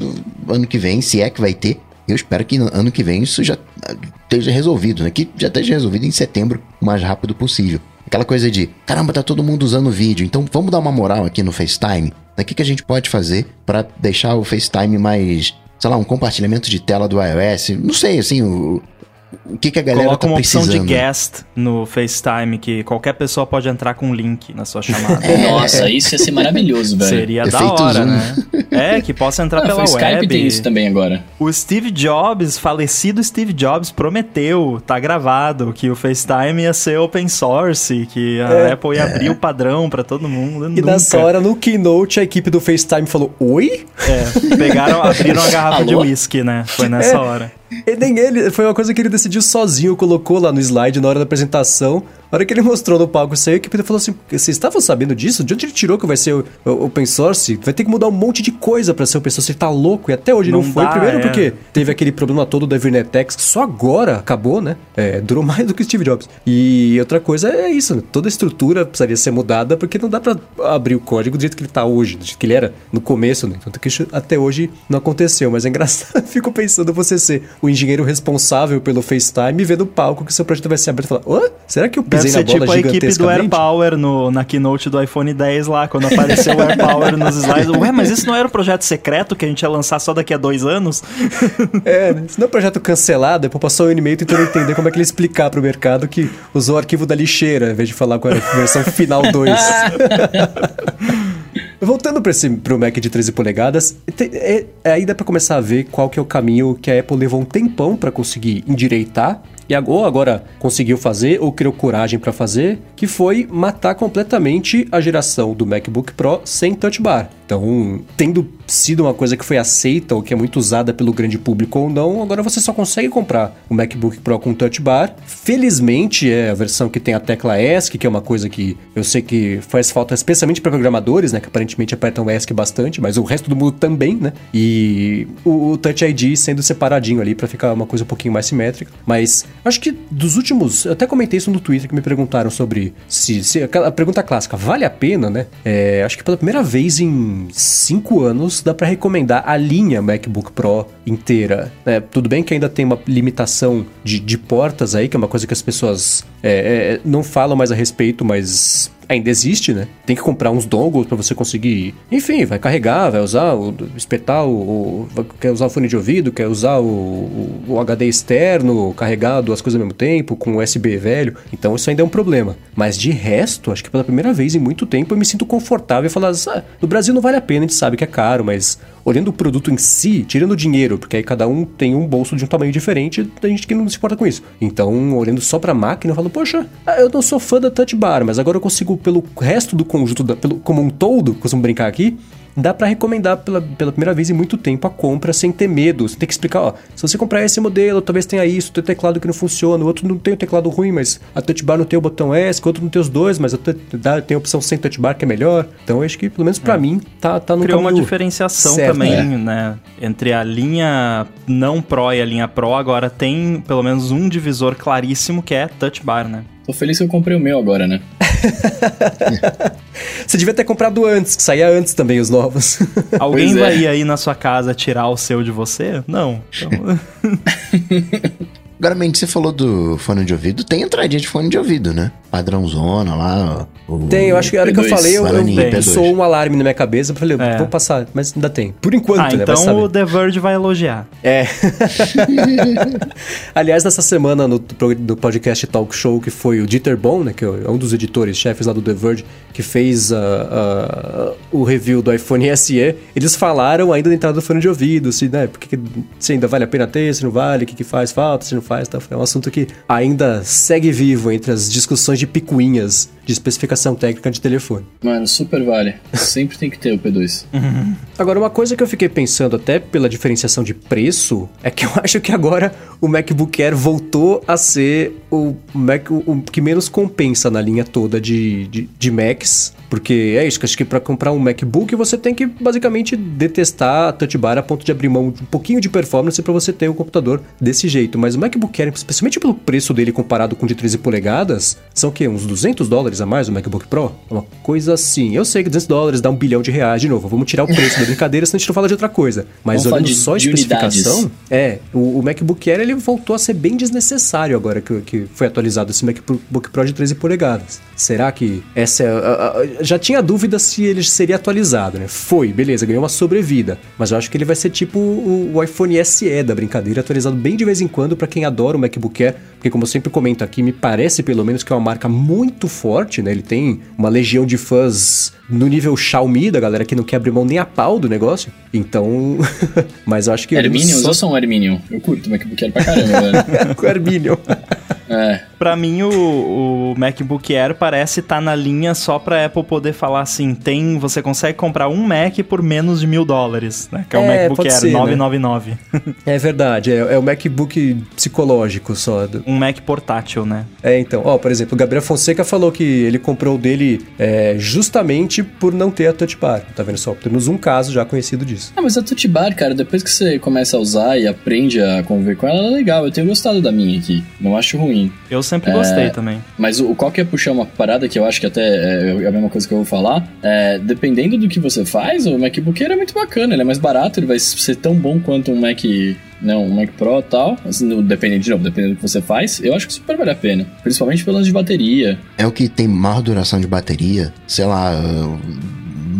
ano que vem, se é que vai ter. Eu espero que no ano que vem isso já ah, esteja resolvido, né? Que já esteja resolvido em setembro, o mais rápido possível. Aquela coisa de, caramba, tá todo mundo usando vídeo, então vamos dar uma moral aqui no FaceTime. O que, que a gente pode fazer para deixar o FaceTime mais, sei lá, um compartilhamento de tela do iOS? Não sei, assim, o, o que, que a galera Coloca tá uma opção de guest no FaceTime, que qualquer pessoa pode entrar com um link na sua chamada. <laughs> Nossa, isso ia ser maravilhoso, velho. Seria da Efeito hora, Zoom. né? É, que possa entrar Ah, pela o Skype web. tem isso também agora. O Steve Jobs, falecido Steve Jobs, prometeu, tá gravado, que o FaceTime ia ser open source, que a É. Apple ia abrir o padrão pra todo mundo. E nessa hora, no keynote, a equipe do FaceTime falou: Oi? É, pegaram, abriram a <laughs> garrafa de Alô? uísque, né? Foi nessa É. hora. E nem ele, foi uma coisa que ele decidiu sozinho, colocou lá no slide na hora da apresentação. Na hora que ele mostrou no palco isso aí, a equipe falou assim: Vocês estavam sabendo disso? De onde ele tirou que vai ser o, o open source? Vai ter que mudar um monte de coisa pra ser open source. Ele tá louco e até hoje não, Não foi. dá, Primeiro é. porque teve aquele problema todo da Evernetex, que só agora acabou, né? É, durou <laughs> mais do que o Steve Jobs. E outra coisa é isso: né? toda a estrutura precisaria ser mudada porque não dá pra abrir o código do jeito que ele tá hoje, do jeito que ele era no começo, né? Tanto que isso até hoje não aconteceu. Mas é engraçado, <laughs> fico pensando você ser o engenheiro responsável pelo FaceTime ver no palco que seu projeto vai ser aberto e falar: Hã? Será que eu Deve pisei ser na bola tipo a equipe do? AirPower no, na keynote do iPhone 10 lá, quando apareceu o AirPower nos slides. Ué, mas isso não era um projeto secreto que a gente ia lançar só daqui a dois anos? <laughs> É, né? Se não é um projeto cancelado, é pra passar o e-mail tentando entender como é que ele explicar pro mercado que usou o arquivo da lixeira, em vez de falar com a versão final 2. <laughs> Voltando para pro Mac de 13 polegadas, te- é, aí dá para começar a ver qual que é o caminho que a Apple levou um tempão para conseguir endireitar e ag- ou agora conseguiu fazer ou criou coragem para fazer, que foi matar completamente a geração do MacBook Pro sem Touch Bar. Então, tendo sido uma coisa que foi aceita ou que é muito usada pelo grande público ou não, agora você só consegue comprar o MacBook Pro com Touch Bar. Felizmente é a versão que tem a tecla ESC, que é uma coisa que eu sei que faz falta especialmente para programadores, né, que aparentemente apertam ESC bastante, mas o resto do mundo também, né? E o Touch ID sendo separadinho ali para ficar uma coisa um pouquinho mais simétrica. Mas acho que dos últimos, eu até comentei isso no Twitter que me perguntaram sobre se, se aquela pergunta clássica, vale a pena, né? É, acho que pela primeira vez em cinco anos dá para recomendar a linha MacBook Pro inteira. né? tudo bem que ainda tem uma limitação de, de portas aí, que é uma coisa que as pessoas é, é, não falam mais a respeito, mas ainda existe, né? Tem que comprar uns dongles para você conseguir. Enfim, vai carregar, vai usar, o, espetar o, o- Quer usar o fone de ouvido, quer usar o, o, o HD externo, carregar duas coisas ao mesmo tempo, com USB velho. Então isso ainda é um problema. Mas de resto, acho que pela primeira vez em muito tempo eu me sinto confortável e falar: ah, no Brasil não vale a pena, a gente sabe que é caro, mas olhando o produto em si, tirando o dinheiro, porque aí cada um tem um bolso de um tamanho diferente, tem gente que não se importa com isso. Então, olhando só pra máquina, eu falo, poxa, ah, eu não sou fã da Touch Bar, mas agora eu consigo, pelo resto do conjunto, da, pelo, como um todo, costumo brincar aqui, dá pra recomendar pela, pela primeira vez em muito tempo a compra sem ter medo. Você tem que explicar, ó, se você comprar esse modelo, talvez tenha isso, tem teclado que não funciona, o outro não tem o teclado ruim, mas a touch bar não tem o botão S, o outro não tem os dois, mas a tem a opção sem touch bar que é melhor. Então eu acho que, pelo menos pra mim, tá, tá no Criou uma diferenciação certo, também, é. né? Entre a linha não Pro e a linha Pro, agora tem pelo menos um divisor claríssimo que é Touch Bar, né? Tô feliz que eu comprei o meu agora, né? <laughs> Você devia ter comprado antes, que saía antes também os novos. <laughs> Alguém Pois é. vai aí na sua casa tirar o seu de você? Não. Então, <laughs> Agora, Mendes, você falou do fone de ouvido. Tem entradinha de fone de ouvido, né? Padrão zona lá. O, tem, eu acho que a hora que eu falei, eu, eu sou um alarme na minha cabeça. Eu falei, é. vou passar, mas ainda tem. Por enquanto, ah, né? Então o The Verge vai elogiar. É. <laughs> Aliás, nessa semana no, no podcast Talk Show, que foi o Dieter Bohn, né? Que é um dos editores, chefes lá do The Verge, que fez uh, uh, o review do iPhone SE, eles falaram ainda da entrada do fone de ouvido, se, né? Porque se ainda vale a pena ter, se não vale, o que, que faz falta, se não faz, tá? É um assunto que ainda segue vivo entre as discussões de picuinhas de especificação técnica de telefone. Mano, super vale. Sempre tem que ter o P2. Uhum. <laughs> Agora, uma coisa que eu fiquei pensando, até pela diferenciação de preço, é que eu <laughs> acho que agora o MacBook Air voltou a ser o Mac o, o que menos compensa na linha toda de, de, de Macs porque é isso, acho que para comprar um MacBook você tem que basicamente detestar a touch bar a ponto de abrir mão de um pouquinho de performance para você ter um computador desse jeito. Mas o MacBook Air, especialmente pelo preço dele comparado com o de 13 polegadas, são o quê? Uns 200 dólares a mais o MacBook Pro? Uma coisa assim. Eu sei que 200 dólares dá um bilhão de reais de novo. Vamos tirar o preço da brincadeira, senão a gente não fala de outra coisa. Mas Vamos olhando de, só a especificação, é, o, o, MacBook Air ele voltou a ser bem desnecessário agora que, que foi atualizado esse MacBook Pro de 13 polegadas. Será que essa é a, a, já tinha dúvida se ele seria atualizado, né? Foi, beleza, ganhou uma sobrevida. Mas eu acho que ele vai ser tipo o, o iPhone SE da brincadeira, atualizado bem de vez em quando para quem adora o MacBook Air, porque como eu sempre comento aqui, me parece pelo menos que é uma marca muito forte, né? Ele tem uma legião de fãs no nível Xiaomi, da galera que não quer abrir mão nem a pau do negócio. Então, <laughs> mas eu acho que... Herminium, só... são Herminium. Eu curto o MacBook Air pra caramba, velho. <laughs> o Herminium. É. Pra mim, o, o MacBook Air parece estar tá na linha só pra Apple poder falar assim: tem, você consegue comprar um Mac por menos de mil dólares, né? Que é, é o MacBook Air ser, 999. Né? <laughs> é verdade, é, é, o MacBook psicológico só. Um Mac portátil, né? É, então. Ó, por exemplo, o Gabriel Fonseca falou que ele comprou o dele é, justamente por não ter a Touch Bar. Tá vendo só? Temos um caso já conhecido disso. Ah, mas a Touch Bar, cara, depois que você começa a usar e aprende a conviver com ela, ela é legal. Eu tenho gostado da minha aqui. Não acho ruim. Eu sempre é, gostei também. Mas o, qual que é puxar uma parada que eu acho que até é, é a mesma coisa que eu vou falar. É, dependendo do que você faz, o MacBook Air é muito bacana. Ele é mais barato, ele vai ser tão bom quanto um Mac né, um Mac Pro e tal, assim, dependendo de novo, dependendo do que você faz, eu acho que super vale a pena. Principalmente pelas de bateria. É o que tem maior duração de bateria, sei lá,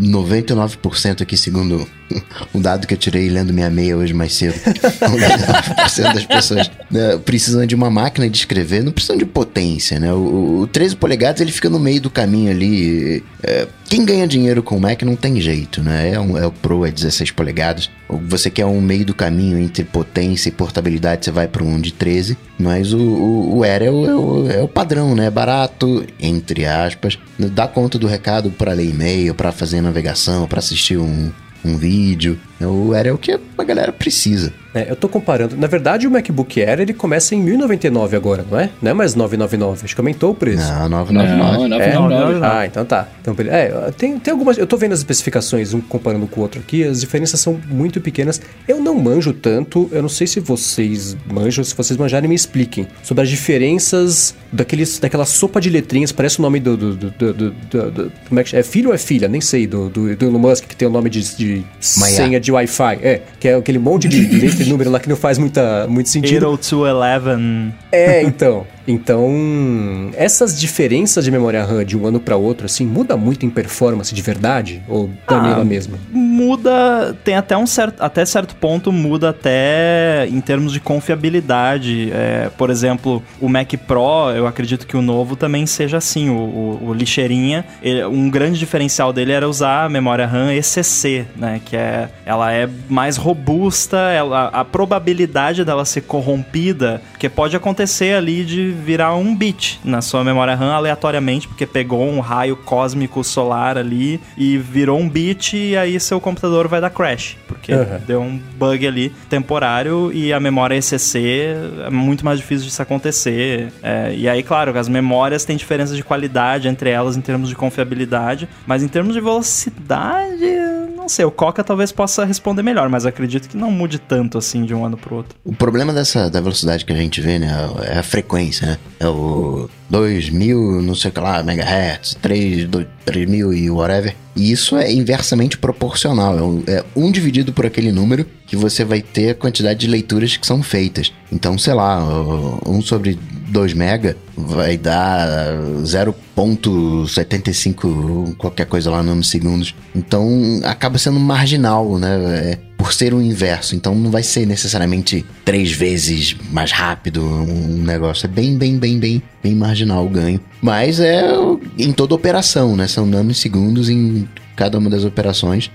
99% aqui, segundo <laughs> um dado que eu tirei lendo minha meia hoje mais cedo. <laughs> 99% das pessoas né, precisam de uma máquina de escrever, não precisam de potência, né? O, o 13 polegadas ele fica no meio do caminho ali. É, quem ganha dinheiro com o Mac não tem jeito, né? É, um, é o Pro, é 16 polegadas. Você quer um meio do caminho entre potência e portabilidade, você vai para um de 13. Mas o, o, o Air é o, é o, é o padrão, né? É barato, entre aspas. Dá conta do recado para ler e-mail, para fazer navegação, para assistir um, um vídeo. O Air é o que a galera precisa. É, eu tô comparando. Na verdade, o MacBook Air ele começa em 1099 agora, não é? Não é mais 999. Acho que aumentou o preço. Não, 999. Não, é, 999. Ah, então tá. Então, é, tem, tem algumas. Eu tô vendo as especificações, um comparando com o outro aqui. As diferenças são muito pequenas. Eu não manjo tanto. Eu não sei se vocês manjam. Se vocês manjarem, me expliquem sobre as diferenças daqueles, daquela sopa de letrinhas. Parece o nome do. do, do, do, do, do como é que é? Filho ou é filha? Nem sei. Do, do, do Elon Musk, que tem o nome de, de senha de Wi-Fi. É, que é aquele monte de letra e número lá que não faz muita, muito sentido. 80211. É, então. Então, essas diferenças de memória RAM de um ano para outro, assim, muda muito em performance de verdade? Ou da ah, mesma? Muda, tem até um certo, até certo ponto muda até em termos de confiabilidade. É, por exemplo, o Mac Pro, eu acredito que o novo também seja assim, o, o, o lixeirinha. Ele, um grande diferencial dele era usar a memória RAM ECC, né? Que é, ela é mais robusta, ela, a probabilidade dela ser corrompida, que pode acontecer ali de virar um bit na sua memória RAM aleatoriamente, porque pegou um raio cósmico solar ali e virou um bit e aí seu computador vai dar crash, porque uhum. deu um bug ali temporário e a memória ECC é muito mais difícil disso acontecer. É, e aí, claro, as memórias têm diferença de qualidade entre elas em termos de confiabilidade, mas em termos de velocidade, Não sei, o Coca talvez possa responder melhor, mas acredito que não mude tanto assim de um ano pro outro. O problema dessa da velocidade que a gente vê, né, é a frequência, né? É o 2000, não sei o que lá, megahertz, 3, 3000 e whatever. E isso é inversamente proporcional. É um, é um dividido por aquele número que você vai ter a quantidade de leituras que são feitas. Então, sei lá, um sobre 2 mega vai dar 0.75 qualquer coisa lá nanosegundos. Então acaba sendo marginal, né? É, por ser o inverso. Então não vai ser necessariamente três vezes mais rápido um negócio. É bem, bem, bem, bem, bem marginal o ganho. Mas é em toda operação, né? São nanosegundos em cada uma das operações.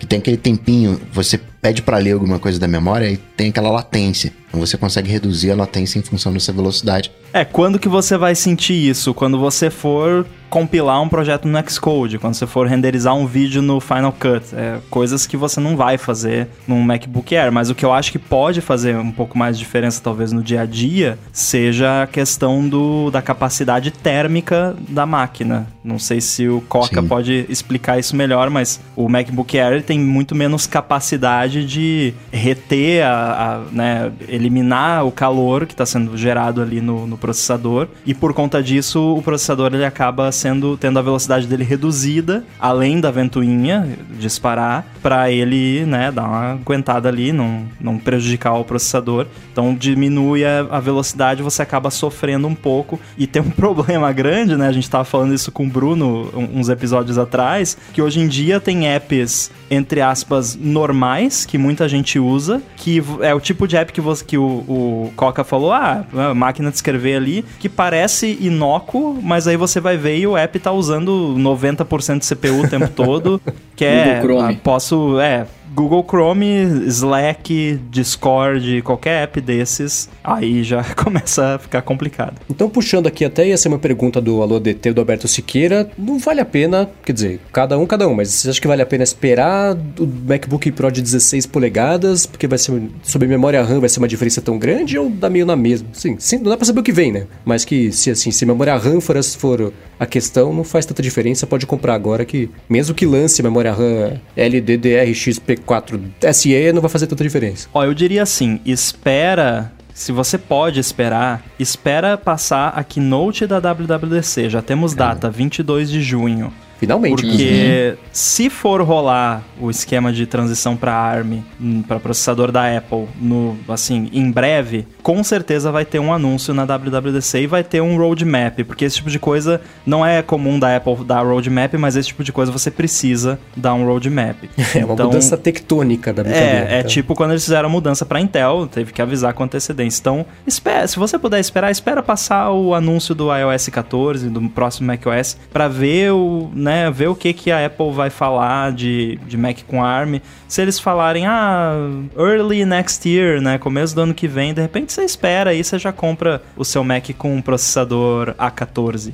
Que tem aquele tempinho, você pede para ler alguma coisa da memória e tem aquela latência. Então você consegue reduzir a latência em função dessa velocidade. É, quando que você vai sentir isso? Quando você for compilar um projeto no Xcode, quando você for renderizar um vídeo no Final Cut. É, coisas que você não vai fazer num MacBook Air. Mas o que eu acho que pode fazer um pouco mais de diferença, talvez, no dia a dia, seja a questão do, da capacidade térmica da máquina. Não sei se o Coca Sim. pode explicar isso melhor, mas o MacBook Air tem muito menos capacidade de reter, a, a né, eliminar o calor que está sendo gerado ali no, no processador. E por conta disso, o processador ele acaba sendo tendo a velocidade dele reduzida, além da ventoinha disparar, para ele, né, dar uma aguentada ali, não, não prejudicar o processador. Então diminui a, a velocidade, você acaba sofrendo um pouco. E tem um <laughs> problema grande, né? A gente tava falando isso com o Bruno uns episódios atrás, que hoje em dia tem apps, entre aspas, normais, que muita gente usa, que é o tipo de app que, você, que o, o Coca falou, ah, máquina de escrever ali, que parece inócuo, mas aí você vai ver e o app tá usando 90% de CPU o tempo todo, que é... Ah, posso... É, Google Chrome, Slack, Discord, qualquer app desses, aí já <laughs> começa a ficar complicado. Então, puxando aqui até ia ser uma pergunta do Alô DT do Alberto Siqueira, não vale a pena, quer dizer, cada um, cada um, mas você acha que vale a pena esperar o MacBook Pro de 16 polegadas, porque vai ser, sobre memória RAM vai ser uma diferença tão grande ou dá meio na mesma? Sim, sim não dá pra saber o que vem, né? Mas que se assim, se memória RAM for, for a questão, não faz tanta diferença, pode comprar agora que, mesmo que lance memória RAM LDDRXP 4 SE não vai fazer tanta diferença. Ó, eu diria assim, espera se você pode esperar, espera passar a keynote da WWDC. Já temos data, 22 de junho. Finalmente. Porque uhum. se for rolar o esquema de transição para ARM, hum, para processador da Apple, no assim, em breve, com certeza vai ter um anúncio na WWDC e vai ter um roadmap, porque esse tipo de coisa não é comum da Apple dar roadmap, mas esse tipo de coisa você precisa dar um roadmap. <laughs> É uma então, mudança tectônica da brincadeira. É, é então. é tipo quando eles fizeram a mudança para Intel, teve que avisar com antecedência. Então, espera, se você puder esperar, espera passar o anúncio do iOS 14, do próximo macOS, para ver o né, ver o que, que a Apple vai falar de, de Mac com ARM. Se eles falarem, ah, early next year, né, começo do ano que vem, de repente você espera aí, você já compra o seu Mac com um processador A14.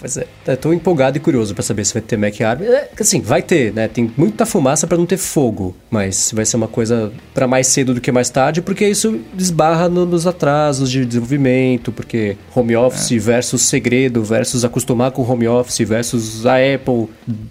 Pois é, eu tô empolgado e curioso para saber se vai ter Mac Arm. É, assim, vai ter, né? Tem muita fumaça para não ter fogo, mas vai ser uma coisa para mais cedo do que mais tarde, porque isso desbarra no, nos atrasos de desenvolvimento, porque home office é. versus segredo versus acostumar com home office versus a Apple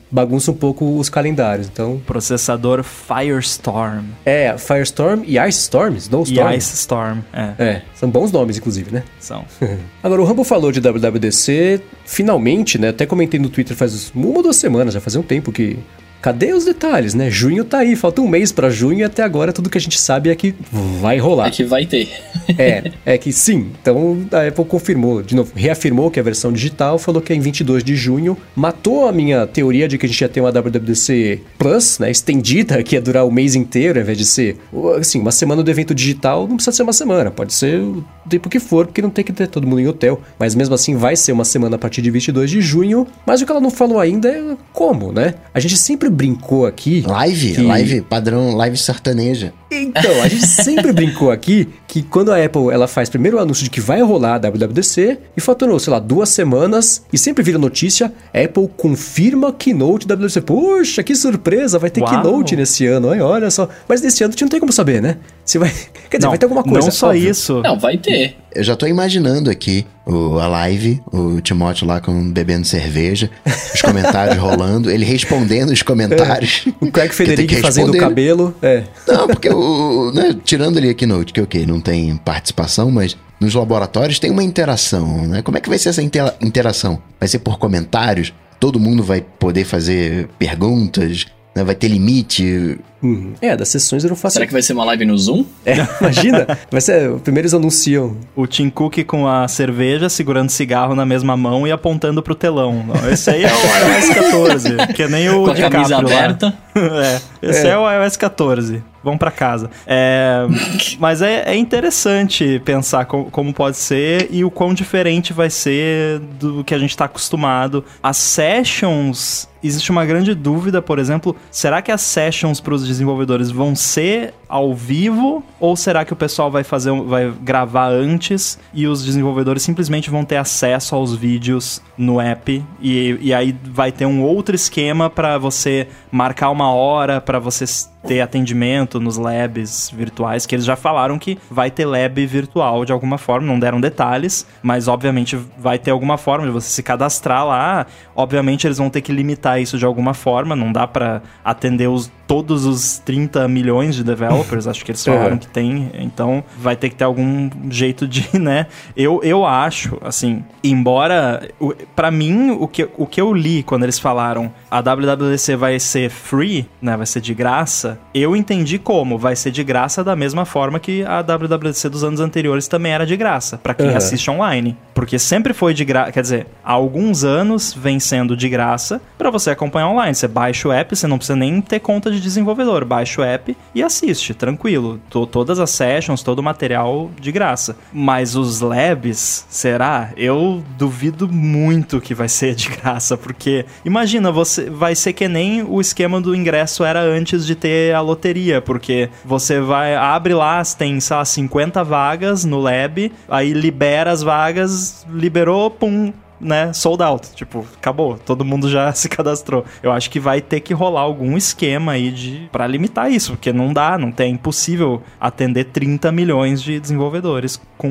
bagunça um pouco os calendários. Então, processador Firestorm. É, Firestorm e Ice Storm, Snowstorm. E Ice Storm, é. É, são bons nomes inclusive, né? São. <laughs> Agora o Rambo falou de WWDC, finalmente né? Até comentei no Twitter faz uma ou duas semanas, já fazia um tempo que Cadê os detalhes, né? Junho tá aí, falta um mês para junho e até agora tudo que a gente sabe é que vai rolar. É que vai ter. é, é que sim. Então a Apple confirmou, de novo, reafirmou que a versão digital, falou que é em 22 de junho, matou a minha teoria de que a gente ia ter uma WWDC Plus, né, estendida, que ia durar o mês inteiro, ao invés de ser, assim, uma semana do evento digital, não precisa ser uma semana, pode ser tempo que for, porque não tem que ter todo mundo em hotel, mas mesmo assim vai ser uma semana a partir de 22 de junho, mas o que ela não falou ainda é como, né? A gente sempre brincou aqui. Live? Que... Live, padrão live sertaneja. Então, a gente sempre brincou aqui que quando a Apple ela faz primeiro o anúncio de que vai rolar a WWDC e faturou, sei lá, duas semanas e sempre vira notícia, Apple confirma Keynote WWDC. Poxa, que surpresa, vai ter Uau. Keynote nesse ano, hein? olha só. Mas nesse ano a gente não tem como saber, né? Se vai, quer dizer, não, vai ter alguma coisa. Não só óbvio. isso. Não, vai ter. Ver. Eu já tô imaginando aqui o, a live, o Timóteo lá com, bebendo cerveja, os comentários <laughs> rolando, ele respondendo os comentários. O Craig Que Federighi tem que fazendo o cabelo. É. Não, porque o, né, tirando ali a Keynote, que ok, não tem participação, mas nos laboratórios tem uma interação, né? Como é que vai ser essa intera- interação? Vai ser por comentários? Todo mundo vai poder fazer perguntas? Né? Vai ter limite? Uhum. É, das sessões eu não faço. Será que vai ser uma live no Zoom? É, <laughs> imagina. Vai ser. Primeiro eles anunciam. O Tim Cook com a cerveja, segurando cigarro na mesma mão e apontando pro telão. Não, Esse aí é o iOS 14, que nem o Com a camisa DiCaprio lá. aberta. <laughs> é, esse é. o iOS 14. Vão pra casa. É, <laughs> mas é, é interessante pensar co- como pode ser e o quão diferente vai ser do que a gente tá acostumado. As sessions. Existe uma grande dúvida, por exemplo, será que as sessions para os desenvolvedores vão ser ao vivo ou será que o pessoal vai fazer, vai gravar antes e os desenvolvedores simplesmente vão ter acesso aos vídeos no app e, e aí vai ter um outro esquema para você marcar uma hora para você ter atendimento nos labs virtuais, que eles já falaram que vai ter lab virtual de alguma forma, não deram detalhes, mas obviamente vai ter alguma forma de você se cadastrar lá. Obviamente eles vão ter que limitar isso de alguma forma, não dá para atender os, todos os 30 milhões de developers, acho que eles falaram É. que tem, então vai ter que ter algum jeito de, <laughs> né? Eu, eu acho, assim, embora pra mim o que, o que eu li quando eles falaram a WWDC vai ser free, né, vai ser de graça, eu entendi como vai ser de graça da mesma forma que a WWDC dos anos anteriores também era de graça pra quem assiste online, porque sempre foi de graça, quer dizer, há alguns anos vem sendo de graça pra você acompanhar online. Você baixa o app, você não precisa nem ter conta de desenvolvedor, baixa o app e assiste, tranquilo. To- todas as sessions, todo o material de graça. Mas os labs, será? Eu duvido muito que vai ser de graça, porque imagina, você vai ser que nem o esquema do ingresso era antes de ter a loteria, porque você vai abre lá, tem, sei lá, 50 vagas no lab, aí libera as vagas, liberou, pum, né, sold out. Tipo, acabou. Todo mundo já <laughs> se cadastrou. Eu acho que vai ter que rolar algum esquema aí de para limitar isso, porque não dá, não tem, é impossível atender 30 milhões de desenvolvedores com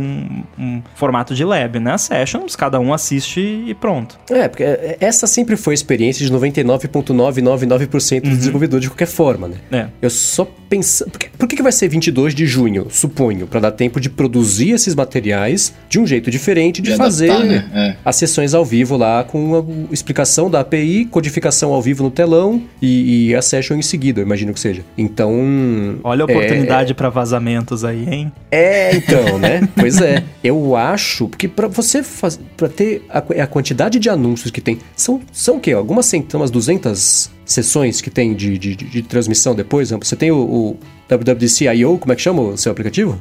um formato de lab, né? Sessions, cada um assiste e pronto. É, porque essa sempre foi a experiência de 99,999% dos desenvolvedores de qualquer forma, né? É. Eu só pensando. Por, que, por que que vai ser 22 de junho, suponho? Pra dar tempo de produzir esses materiais de um jeito diferente, de, De fazer adaptar, né? É. as sessões ao vivo lá com a explicação da API, codificação ao vivo no telão e, e a session em seguida, eu imagino que seja. Então. Olha a é- oportunidade pra vazamentos aí, hein? é, então, né? <laughs> Pois é. Eu acho, porque pra você fazer, para ter a, a quantidade de anúncios que tem, são, são o quê? Algumas centenas, umas 200 sessões que tem de, de, de- de transmissão depois? Você tem o, o WWDC I.O., como é que chama o seu aplicativo?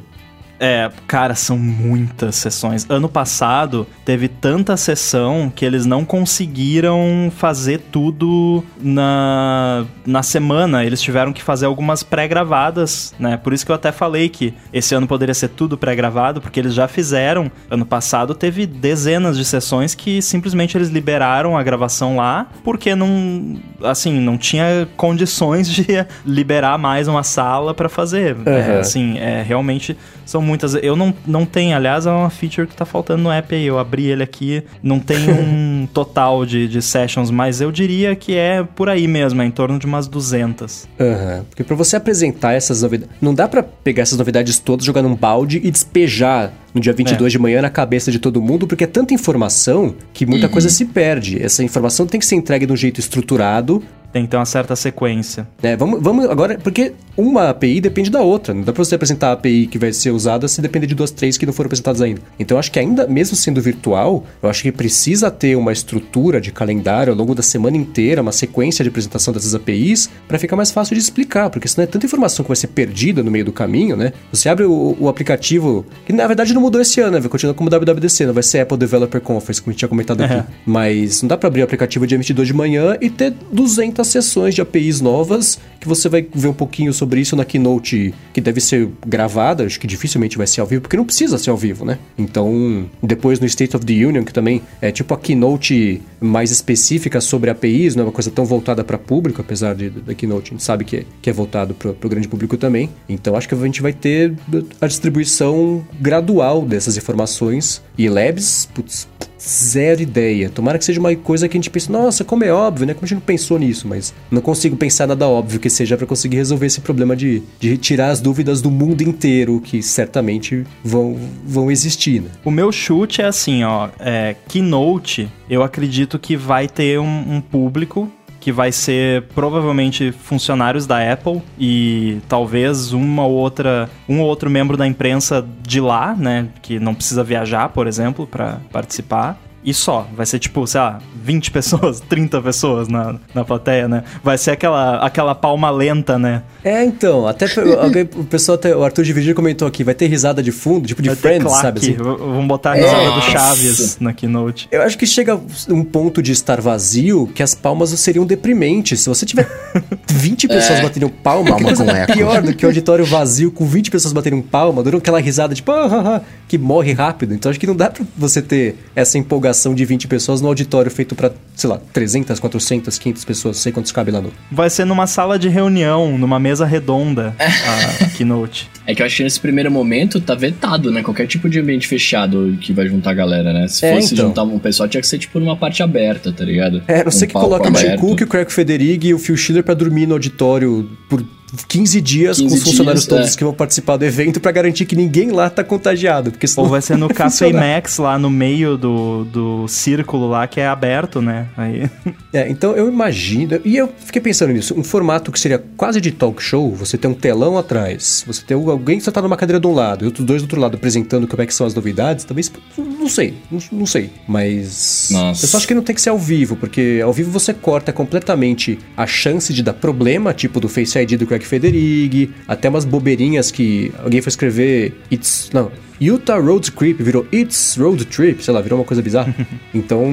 É, cara, são muitas sessões. Ano passado teve tanta sessão que eles não conseguiram fazer tudo na, na semana. Eles tiveram que fazer algumas pré-gravadas, né? Por isso que eu até falei que esse ano poderia ser tudo pré-gravado, porque eles já fizeram. Ano passado teve dezenas de sessões que simplesmente eles liberaram a gravação lá, porque não, assim, não tinha condições <laughs> de liberar mais uma sala pra fazer. É, Uhum. assim, é, realmente são muitas. Eu não, não tenho, aliás, é uma feature que tá faltando no app aí. Eu abri ele aqui, não tem <laughs> um total de, de sessions, mas eu diria que é por aí mesmo, é em torno de umas 200. Aham. Porque pra você apresentar essas novidades. Não dá pra pegar essas novidades todas, jogar num balde e despejar no dia 22 de manhã na cabeça de todo mundo, porque é tanta informação que muita coisa se perde. Essa informação tem que ser entregue de um jeito estruturado. Tem que ter uma certa sequência. né? vamos, vamos agora, porque uma API depende da outra. Não dá pra você apresentar a API que vai ser usada se depender de duas, três que não foram apresentadas ainda. Então eu acho que ainda, mesmo sendo virtual, eu acho que precisa ter uma estrutura de calendário ao longo da semana inteira, uma sequência de apresentação dessas APIs, pra ficar mais fácil de explicar, porque senão é tanta informação que vai ser perdida no meio do caminho, né? Você abre o, o aplicativo, que na verdade não mudou esse ano, né? Vai continuar como WWDC, não vai ser Apple Developer Conference, como a gente tinha comentado aqui. Mas não dá pra abrir o aplicativo dia 22 de manhã e ter 200 algumas sessões de APIs novas que você vai ver um pouquinho sobre isso na keynote que deve ser gravada, acho que dificilmente vai ser ao vivo, porque não precisa ser ao vivo, né? Então, depois no State of the Union, que também é tipo a keynote mais específica sobre APIs, não é uma coisa tão voltada para público, apesar de, da keynote a gente sabe que é, que é voltado para o grande público também. Então, acho que a gente vai ter a distribuição gradual dessas informações e labs, putz, zero ideia. Tomara que seja uma coisa que a gente pense, nossa, como é óbvio, né? Como a gente não pensou nisso, mas não consigo pensar nada óbvio que seja para conseguir resolver esse problema de, de tirar as dúvidas do mundo inteiro, que certamente vão, vão existir, né? O meu chute é assim, ó, é, Keynote, eu acredito que vai ter um, um público que vai ser provavelmente funcionários da Apple e talvez uma ou outra, um ou outro membro da imprensa de lá, né, que não precisa viajar, por exemplo, para participar e só. Vai ser tipo, sei lá, 20 <laughs> pessoas, 30 pessoas na, na plateia, né? Vai ser aquela, aquela palma lenta, né? É, então, até <laughs> alguém, o pessoal, até, o Arthur de Virgínia comentou aqui, vai ter risada de fundo, tipo de vai Friends, sabe? Assim? Vamos botar a risada é. do Chaves na keynote. Eu acho que chega um ponto de estar vazio que as palmas seriam deprimentes. Se você tiver <laughs> 20 é. pessoas batendo palma, palma que coisa pior do que o auditório vazio com 20 pessoas batendo palma, durante aquela risada tipo, ah, ah, ah, que morre rápido. Então acho que não dá pra você ter essa empolgação de 20 pessoas no auditório feito para, sei lá, 300, 400, 500 pessoas, não sei quantos cabe lá no. Vai ser numa sala de reunião, numa mesa redonda, <laughs> a keynote. É que eu acho que nesse primeiro momento tá vetado, né? Qualquer tipo de ambiente fechado que vai juntar a galera, né? Se é, fosse então. juntar um pessoal, tinha que ser tipo numa parte aberta, tá ligado? É, não sei um que coloca o Tim Cook, o Craig Federighi e o Phil Schiller pra dormir no auditório por 15 dias 15 com os funcionários dias, todos é. que vão participar do evento para garantir que ninguém lá tá contagiado. Porque senão Ou vai ser no <laughs> Café Max, lá no meio do, do círculo lá, que é aberto, né? Aí... <laughs> É, então eu imagino... E eu fiquei pensando nisso. Um formato que seria quase de talk show, você tem um telão atrás, você tem alguém que só tá numa cadeira de um lado e outros dois do outro lado apresentando como é que são as novidades, talvez... Não sei, não, não sei. Mas... Nossa. Eu só acho que não tem que ser ao vivo, porque ao vivo você corta completamente a chance de dar problema, tipo do Face ID do Craig Federighi, até umas bobeirinhas que alguém foi escrever It's, não, Utah Road Trip virou It's Road Trip, sei lá, virou uma coisa bizarra. <laughs> então,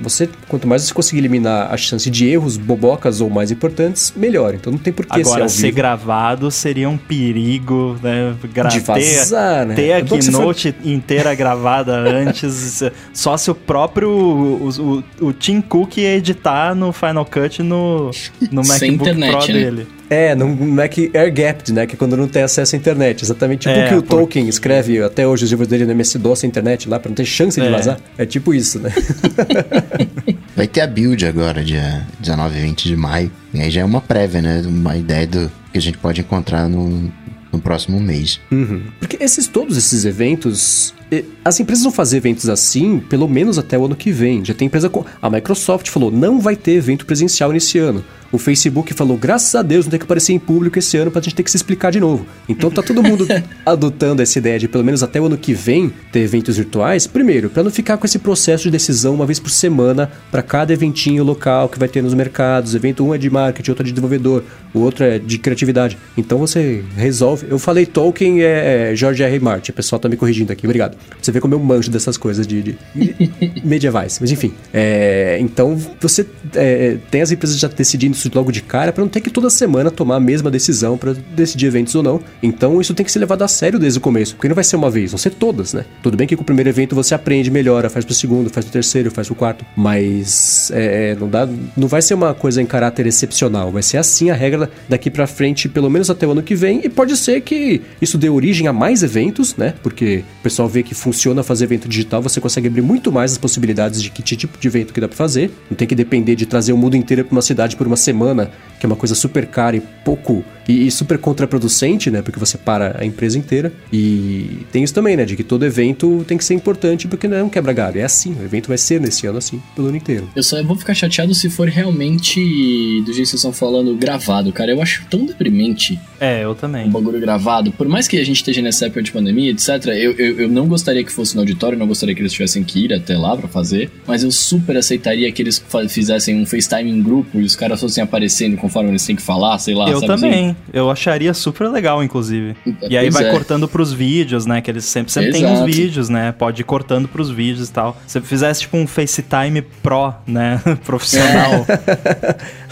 você, quanto mais você conseguir eliminar a chance de erros, bobocas ou mais importantes, melhor. Então não tem por que Agora, ser, ser gravado seria um perigo, né? Gra de vazar, ter, né? Ter a é keynote for... inteira gravada <laughs> antes, só se o próprio o, o, o Tim Cook editar no Final Cut no, no MacBook internet, Pro né? dele. É, no Mac Air Gapped, né? Que é quando não tem acesso à internet. Exatamente tipo é, o que o porque... Tolkien escreve até hoje os livros dele no MS-DOS, a internet lá, pra não ter chance de é. vazar. É tipo isso, né? <laughs> Vai ter a build agora, dia 19 e 20 de maio. E aí já é uma prévia, né? Uma ideia do que a gente pode encontrar no, no próximo mês. Uhum. Porque esses todos esses eventos as empresas vão fazer eventos assim pelo menos até o ano que vem. Já tem empresa com. A Microsoft falou: não vai ter evento presencial nesse ano. O Facebook falou: graças a Deus não tem que aparecer em público esse ano pra gente ter que se explicar de novo. Então tá todo mundo <laughs> adotando essa ideia de pelo menos até o ano que vem ter eventos virtuais. Primeiro, para não ficar com esse processo de decisão uma vez por semana para cada eventinho local que vai ter nos mercados. Evento um é de marketing, outro é de desenvolvedor, o outro é de criatividade. Então você resolve. Eu falei Tolkien é, é George R. R. Martin. O pessoal tá me corrigindo aqui, obrigado. Você vê como eu manjo dessas coisas de, de <laughs> medievais. Mas enfim. É, então você é, tem as empresas já decidindo isso logo de cara para não ter que toda semana tomar a mesma decisão para decidir eventos ou não. Então isso tem que ser levado a sério desde o começo, porque não vai ser uma vez, vão ser todas, né? Tudo bem que com o primeiro evento você aprende, melhora, faz pro segundo, faz pro terceiro, faz pro quarto, mas é, é não dá, não vai ser uma coisa em caráter excepcional, vai ser assim a regra daqui para frente, pelo menos até o ano que vem, e pode ser que isso dê origem a mais eventos, né? Porque o pessoal vê que funciona fazer evento digital, você consegue abrir muito mais as possibilidades de que tipo de evento que dá para fazer. Não tem que depender de trazer o mundo inteiro para uma cidade por uma semana, que é uma coisa super cara e pouco e, e, super contraproducente, né? Porque você para a empresa inteira. E tem isso também, né? De que todo evento tem que ser importante porque não é um quebra-galho. É assim, o evento vai ser nesse ano assim, pelo ano inteiro. Eu só vou ficar chateado se for realmente do jeito que vocês estão falando, gravado, cara. Eu acho tão deprimente. É, eu também. Um bagulho gravado. Por mais que a gente esteja nessa época de pandemia, etc., eu, eu, eu não gostaria que fosse no auditório, não gostaria que eles tivessem que ir até lá para fazer, mas eu super aceitaria que eles fizessem um FaceTime em grupo e os caras fossem aparecendo conforme eles têm que falar, sei lá. Eu também. Assim? Eu acharia super legal, inclusive. E aí vai é. cortando pros vídeos, né? Que eles sempre, sempre tem uns vídeos, né? Pode ir cortando pros vídeos e tal. Se fizesse tipo um FaceTime Pro, né? <laughs> Profissional. <laughs>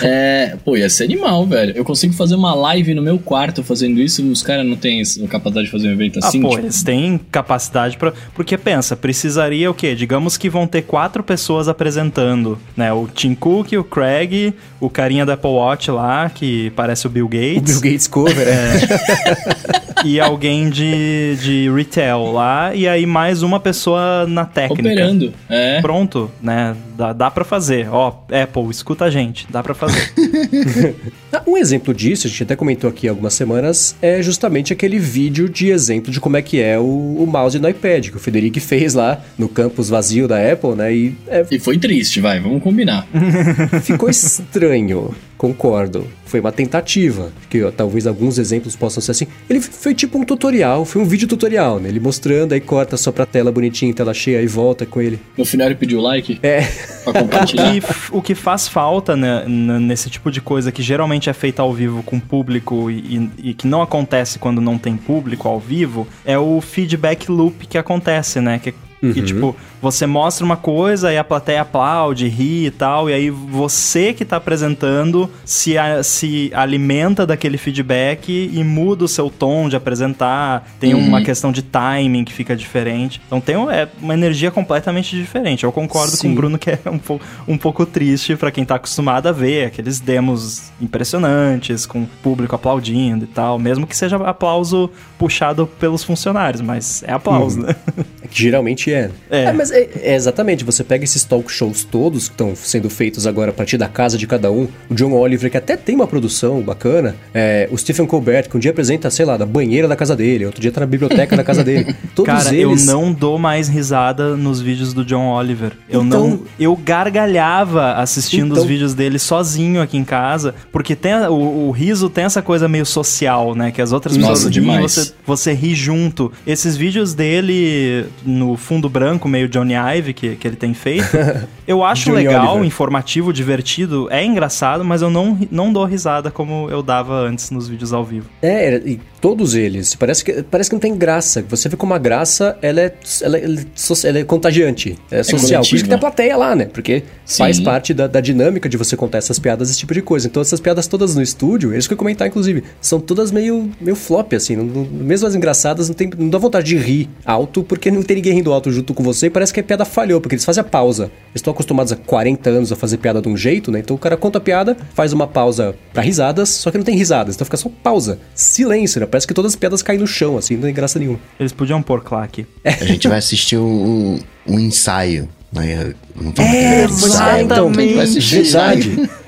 É, pô, ia ser animal, velho. Eu consigo fazer uma live no meu quarto fazendo isso, os caras não têm capacidade de fazer um evento Ah, assim. pô, tipo, eles têm capacidade pra. Porque pensa, precisaria o quê? Digamos que vão ter quatro pessoas apresentando, né? O Tim Cook, o Craig, o carinha da Apple Watch lá, que parece o Bill Gates. Bill Gates cover, é. <laughs> e alguém de, de retail lá, e aí mais uma pessoa na técnica. operando. É. Pronto, né? Dá, dá pra fazer. Ó, Apple, escuta a gente, dá pra fazer. <laughs> Ah, Um exemplo disso, a gente até comentou aqui há algumas semanas, é justamente aquele vídeo de exemplo de como é que é o, o mouse no iPad, que o Federico fez lá no campus vazio da Apple, né? E é, E foi triste, vai, vamos combinar. <laughs> ficou estranho, concordo. Foi uma tentativa, que ó, talvez alguns exemplos possam ser assim. Ele foi tipo um tutorial, foi um vídeo tutorial, né? Ele mostrando, aí corta só pra tela bonitinha, tela cheia, aí volta com ele. No final ele pediu like É, pra compartilhar. E f- o que faz falta né, nesse tipo de coisa que geralmente é feita ao vivo com público e, e- e que não acontece quando não tem público ao vivo é o feedback loop que acontece, né? Que, que, tipo, você mostra uma coisa e a plateia aplaude, ri e tal, e aí você que tá apresentando se, a- se alimenta daquele feedback e muda o seu tom de apresentar. Tem uma questão de timing que fica diferente. Então tem é uma energia completamente diferente. Eu concordo com Sim. o Bruno que é um, pou- um pouco triste pra quem tá acostumado a ver aqueles demos impressionantes, com o público aplaudindo e tal, mesmo que seja aplauso puxado pelos funcionários, mas é aplauso, né? <laughs> que geralmente é. É. mas é, é exatamente, você pega esses talk shows todos que estão sendo feitos agora a partir da casa de cada um, o John Oliver, que até tem uma produção bacana, é, o Stephen Colbert, que um dia apresenta, sei lá, da banheira da casa dele, outro dia tá na biblioteca da casa dele. <laughs> Todos Cara, eles... eu não dou mais risada nos vídeos do John Oliver. Eu Então- não. Eu gargalhava assistindo Então- os vídeos dele sozinho aqui em casa, porque tem o, o riso tem essa coisa meio social, né? Que as outras Nossa, pessoas riem, demais. você, você ri junto. Esses vídeos dele no fundo branco, meio Johnny Ive, que, que ele tem feito, <laughs> eu acho Johnny legal, Oliver. informativo, divertido, é engraçado, mas eu não, não dou risada como eu dava antes nos vídeos ao vivo. É, e todos eles. Parece que, parece que não tem graça. Você vê como a graça, ela é, ela, é- ela é ela é contagiante, é social. Por isso que tem a plateia lá, né? Porque Sim. faz parte da, da dinâmica de você contar essas piadas, esse tipo de coisa. Então essas piadas todas no estúdio, é isso que eu ia comentar, inclusive, são todas meio, meio flop, assim. Não, não- mesmo as engraçadas, não, tem, não dá vontade de rir alto, porque não tem ninguém rindo alto junto com você e parece que a piada falhou, porque eles fazem a pausa. Eles estão acostumados há 40 anos a fazer piada de um jeito, né? Então o cara conta a piada, faz uma pausa pra risadas, só que não tem risadas, então fica só pausa. Silêncio, né? Parece que todas as piadas caem no chão, assim, não tem graça nenhuma. Eles podiam pôr claque. A gente vai assistir um, um ensaio. Né? Não fala É, que um é, ensaio, então, que assistir ensaio. verdade. <laughs>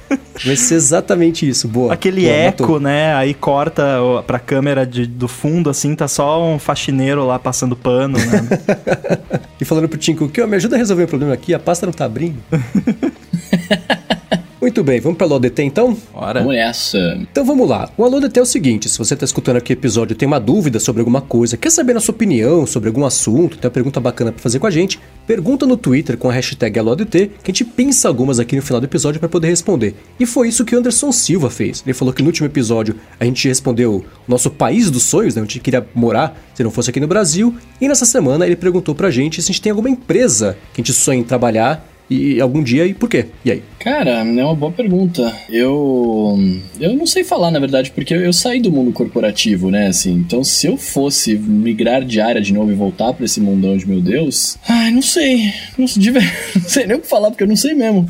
Vai ser exatamente isso, boa. Aquele Boa, eco, matou. né? Aí corta pra câmera de- do fundo, assim, tá só um faxineiro lá passando pano, né? <laughs> E falando pro Cook, ó, me ajuda a resolver um problema aqui, a pasta não tá abrindo. <laughs> Muito bem, vamos pra LODT então? Ora. Vamos nessa. Então vamos lá. O Alô DT é o seguinte: se você está escutando aqui o episódio e tem uma dúvida sobre alguma coisa, quer saber a sua opinião sobre algum assunto, tem uma pergunta bacana para fazer com a gente, pergunta no Twitter com a hashtag AlôDT, que a gente pensa algumas aqui no final do episódio para poder responder. E foi isso que o Anderson Silva fez. Ele falou que no último episódio a gente respondeu o nosso país dos sonhos, né? Onde a gente queria morar se não fosse aqui no Brasil. E nessa semana ele perguntou pra gente se a gente tem alguma empresa que a gente sonha em trabalhar e algum dia e por quê. E aí? Cara, é uma boa pergunta. Eu. Eu não sei falar, na verdade, porque eu, eu saí do mundo corporativo, né? Assim, então se eu fosse migrar de área de novo e voltar pra esse mundão de meu Deus. Ai, não sei. Não, <laughs> não sei nem o que falar, porque eu não sei mesmo.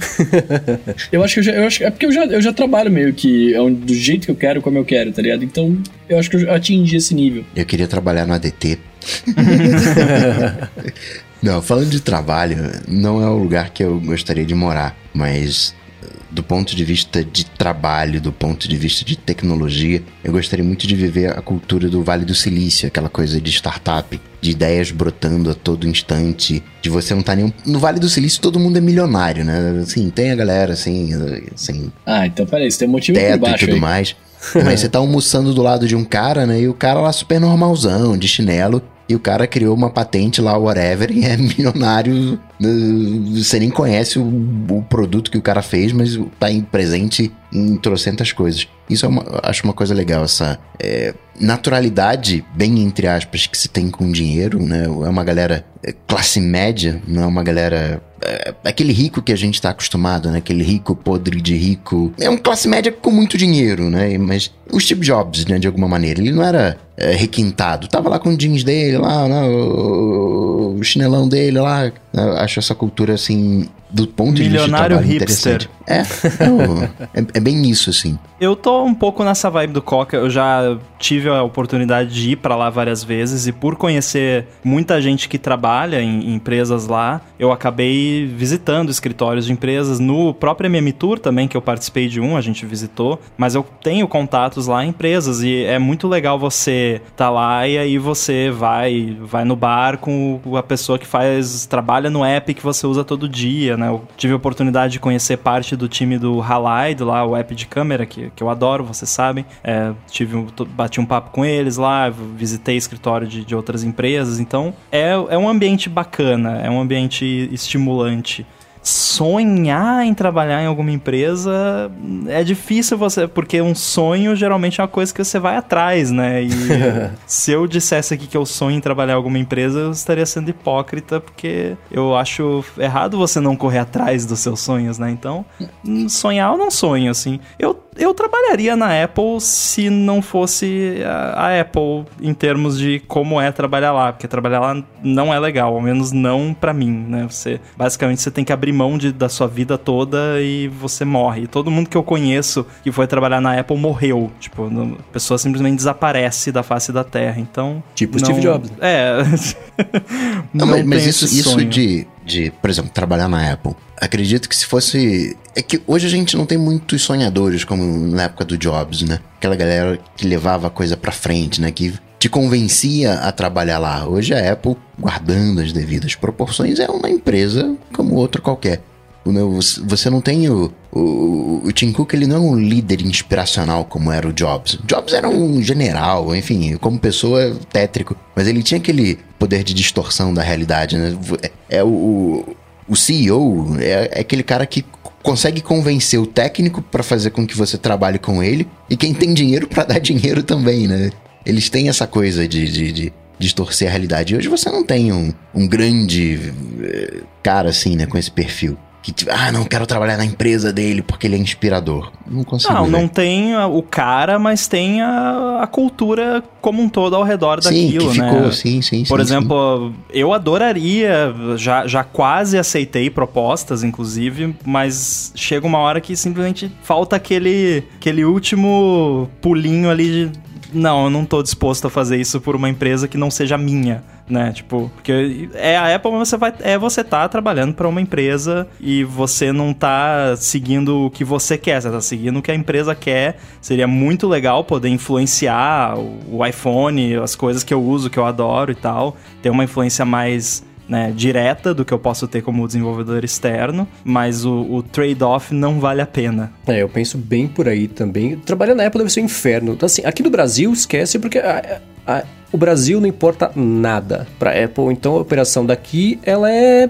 <laughs> eu acho que eu já. Eu acho, é porque eu já, eu já trabalho meio que é um- do jeito que eu quero, como eu quero, tá ligado? Então eu acho que eu atingi esse nível. Eu queria trabalhar no ADT. <laughs> não, falando de trabalho, não é o lugar que eu gostaria de morar, mas eh, do ponto de vista de trabalho, do ponto de vista de tecnologia, eu gostaria muito de viver a cultura do Vale do Silício, aquela coisa de startup, de ideias brotando a todo instante, de você não estar tá nenhum. No Vale do Silício todo mundo é milionário, né? Assim, tem a galera assim, assim, Ah, então peraí, você tem motivo por teto e baixo tudo aí. mais. <laughs> Mas você tá almoçando do lado de um cara, né? E o cara lá super normalzão, de chinelo. E o cara criou uma patente lá, whatever, <laughs> e é milionário. Né, Você nem conhece o, o produto que o cara fez, mas tá em presente em trocentas coisas. Isso é uma, acho uma coisa legal, essa é, naturalidade, bem entre aspas, que se tem com dinheiro, né? É uma galera é, classe média, não é uma galera. É, aquele rico que a gente tá acostumado, né? Aquele rico podre de rico. É uma classe média com muito dinheiro, né? Mas o Steve Jobs, né, de alguma maneira, ele não era é, requintado. Tava lá com o jeans dele, lá, né, o, chinelão dele lá. Eu acho essa cultura, assim, do ponto Milionário de vista hipster. É, é, é, bem isso, assim. Eu tô um pouco nessa vibe do Coca. Eu já tive a oportunidade de ir para lá várias vezes e por conhecer muita gente que trabalha em, em, empresas lá, eu acabei visitando escritórios de empresas no próprio MM Tour também, que eu participei de um, a gente visitou, mas eu tenho contatos lá em empresas e é muito legal você tá lá e aí você vai vai no bar com a pessoa que faz trabalha no app que você usa todo dia, né? Eu tive a oportunidade de conhecer parte do time do Halide lá, o app de câmera que, que eu adoro, vocês sabem. É, tive um, bati um papo com eles lá, visitei escritório de, de outras empresas, então é, é um ambiente bacana, é um ambiente estimulante sonhar em trabalhar em alguma empresa é difícil você, porque um sonho geralmente é uma coisa que você vai atrás, né? E <laughs> se eu dissesse aqui que eu sonho em trabalhar em alguma empresa, eu estaria sendo hipócrita, porque eu acho errado você não correr atrás dos seus sonhos, né? Então, sonhar eu não sonho, assim. Eu eu trabalharia na Apple se não fosse a, a, Apple em termos de como é trabalhar lá, porque trabalhar lá não é legal, ao menos não para mim, né? Você basicamente você tem que abrir mão de, da sua vida toda e você morre. Todo mundo que eu conheço que foi trabalhar na Apple morreu, tipo, a pessoa simplesmente desaparece da face da Terra. Então, tipo não... Steve Jobs. É. <laughs> não, não mas, mas isso, isso de de, por exemplo, trabalhar na Apple. Acredito que se fosse. É que hoje a gente não tem muitos sonhadores como na época do Jobs, né? Aquela galera que levava a coisa pra frente, né? Que te convencia a trabalhar lá. Hoje a Apple, guardando as devidas proporções, é uma empresa como outra qualquer. Você não tem o, o, o Tim Cook, ele não é um líder inspiracional como era o Jobs. Jobs era um general, enfim, como pessoa tétrico, mas ele tinha aquele poder de distorção da realidade, né? É, é o, o CEO, é, é aquele cara que consegue convencer o técnico para fazer com que você trabalhe com ele e quem tem dinheiro para dar <laughs> dinheiro também, né? Eles têm essa coisa de, de, de distorcer a realidade. E hoje você não tem um, um grande eh, cara assim, né, com esse perfil que tipo, ah, não quero trabalhar na empresa dele porque ele é inspirador. Não consigo. Não, ver. não tem o cara, mas tem a, a cultura como um todo ao redor sim, daquilo, que ficou, né? Sim, sim, Por sim, exemplo, sim. eu adoraria, já, já quase aceitei propostas, inclusive, mas chega uma hora que simplesmente falta aquele, aquele último pulinho ali de não, eu não tô disposto a fazer isso por uma empresa que não seja minha né? Tipo, porque é a Apple, você vai é você tá trabalhando para uma empresa e você não tá seguindo o que você quer, você tá seguindo o que a empresa quer. Seria muito legal poder influenciar o, o iPhone, as coisas que eu uso, que eu adoro e tal, ter uma influência mais né, direta do que eu posso ter como desenvolvedor externo, mas o, o trade-off não vale a pena. É, eu penso bem por aí também. Trabalhar na Apple deve ser um inferno. Então, assim, aqui no Brasil, esquece, porque a, a, o Brasil não importa nada para Apple, então a operação daqui ela é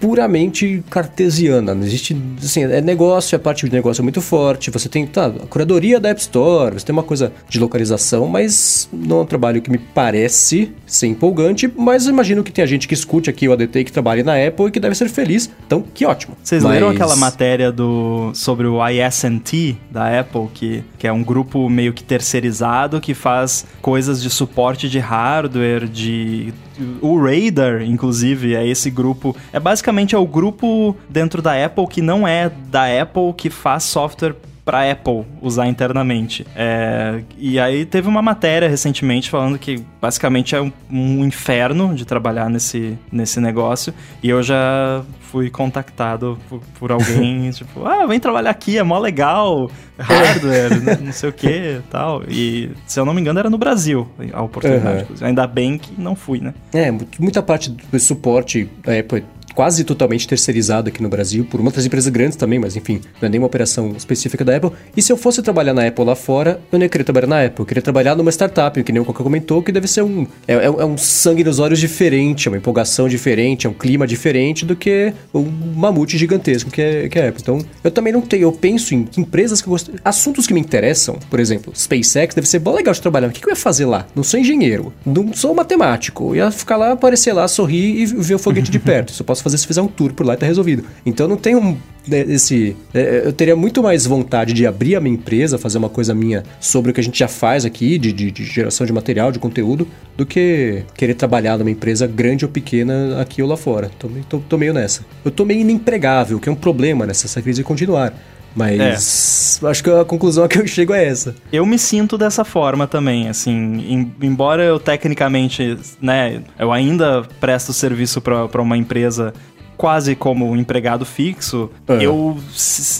puramente cartesiana. Não existe. Assim, é negócio, a parte de negócio é muito forte. Você tem tá, a curadoria da App Store, você tem uma coisa de localização, mas não é um trabalho que me parece ser empolgante. Mas eu imagino que tem gente que escute aqui o ADT que trabalha na Apple e que deve ser feliz. Então, que ótimo. Vocês mas... leram aquela matéria do sobre o ISNT da Apple, que, que é um grupo meio que terceirizado que faz coisas de suporte de hardware, de o Radar, inclusive, é esse grupo. É basicamente é o grupo dentro da Apple que não é da Apple que faz software para Apple usar internamente. É, e aí teve uma matéria recentemente falando que basicamente é um, um, inferno de trabalhar nesse, nesse negócio. E eu já fui contactado por, por alguém, <laughs> tipo, ah, vem trabalhar aqui, é mó legal, hardware, não sei o que tal. E se eu não me engano era no Brasil a oportunidade. Uhum. Ainda bem que não fui, né? É, muita parte do suporte da Apple quase totalmente terceirizado aqui no Brasil, por outras empresas grandes também, mas enfim, não é nenhuma operação específica da Apple. E se eu fosse trabalhar na Apple lá fora, eu não ia querer trabalhar na Apple, eu queria trabalhar numa startup, que nem o Coca comentou, que deve ser um. É, é, é um sangue nos olhos diferente, é uma empolgação diferente, é um clima diferente do que um mamute gigantesco que é, que é a Apple. Então, eu também não tenho, eu penso em empresas que gosto. Assuntos que me interessam, por exemplo, SpaceX deve ser bom legal de trabalhar. O que, que eu ia fazer lá? Não sou engenheiro, não sou matemático. Eu ia ficar lá, aparecer lá, sorrir e ver o foguete de perto. Isso eu posso fazer se fizer um tour por lá e tá resolvido. Então não tem um né, esse é, eu teria muito mais vontade de abrir a minha empresa, fazer uma coisa minha sobre o que a gente já faz aqui, de, de, de, geração de material, de conteúdo, do que querer trabalhar numa empresa grande ou pequena aqui ou lá fora. Tô, tô, tô meio nessa. Eu tô meio inempregável, que é um problema nessa crise continuar. Mas é. acho que a conclusão a que eu chego é essa. Eu me sinto dessa forma também, assim, em, embora eu tecnicamente, né, eu ainda presto serviço para uma empresa quase como um empregado fixo, é. eu,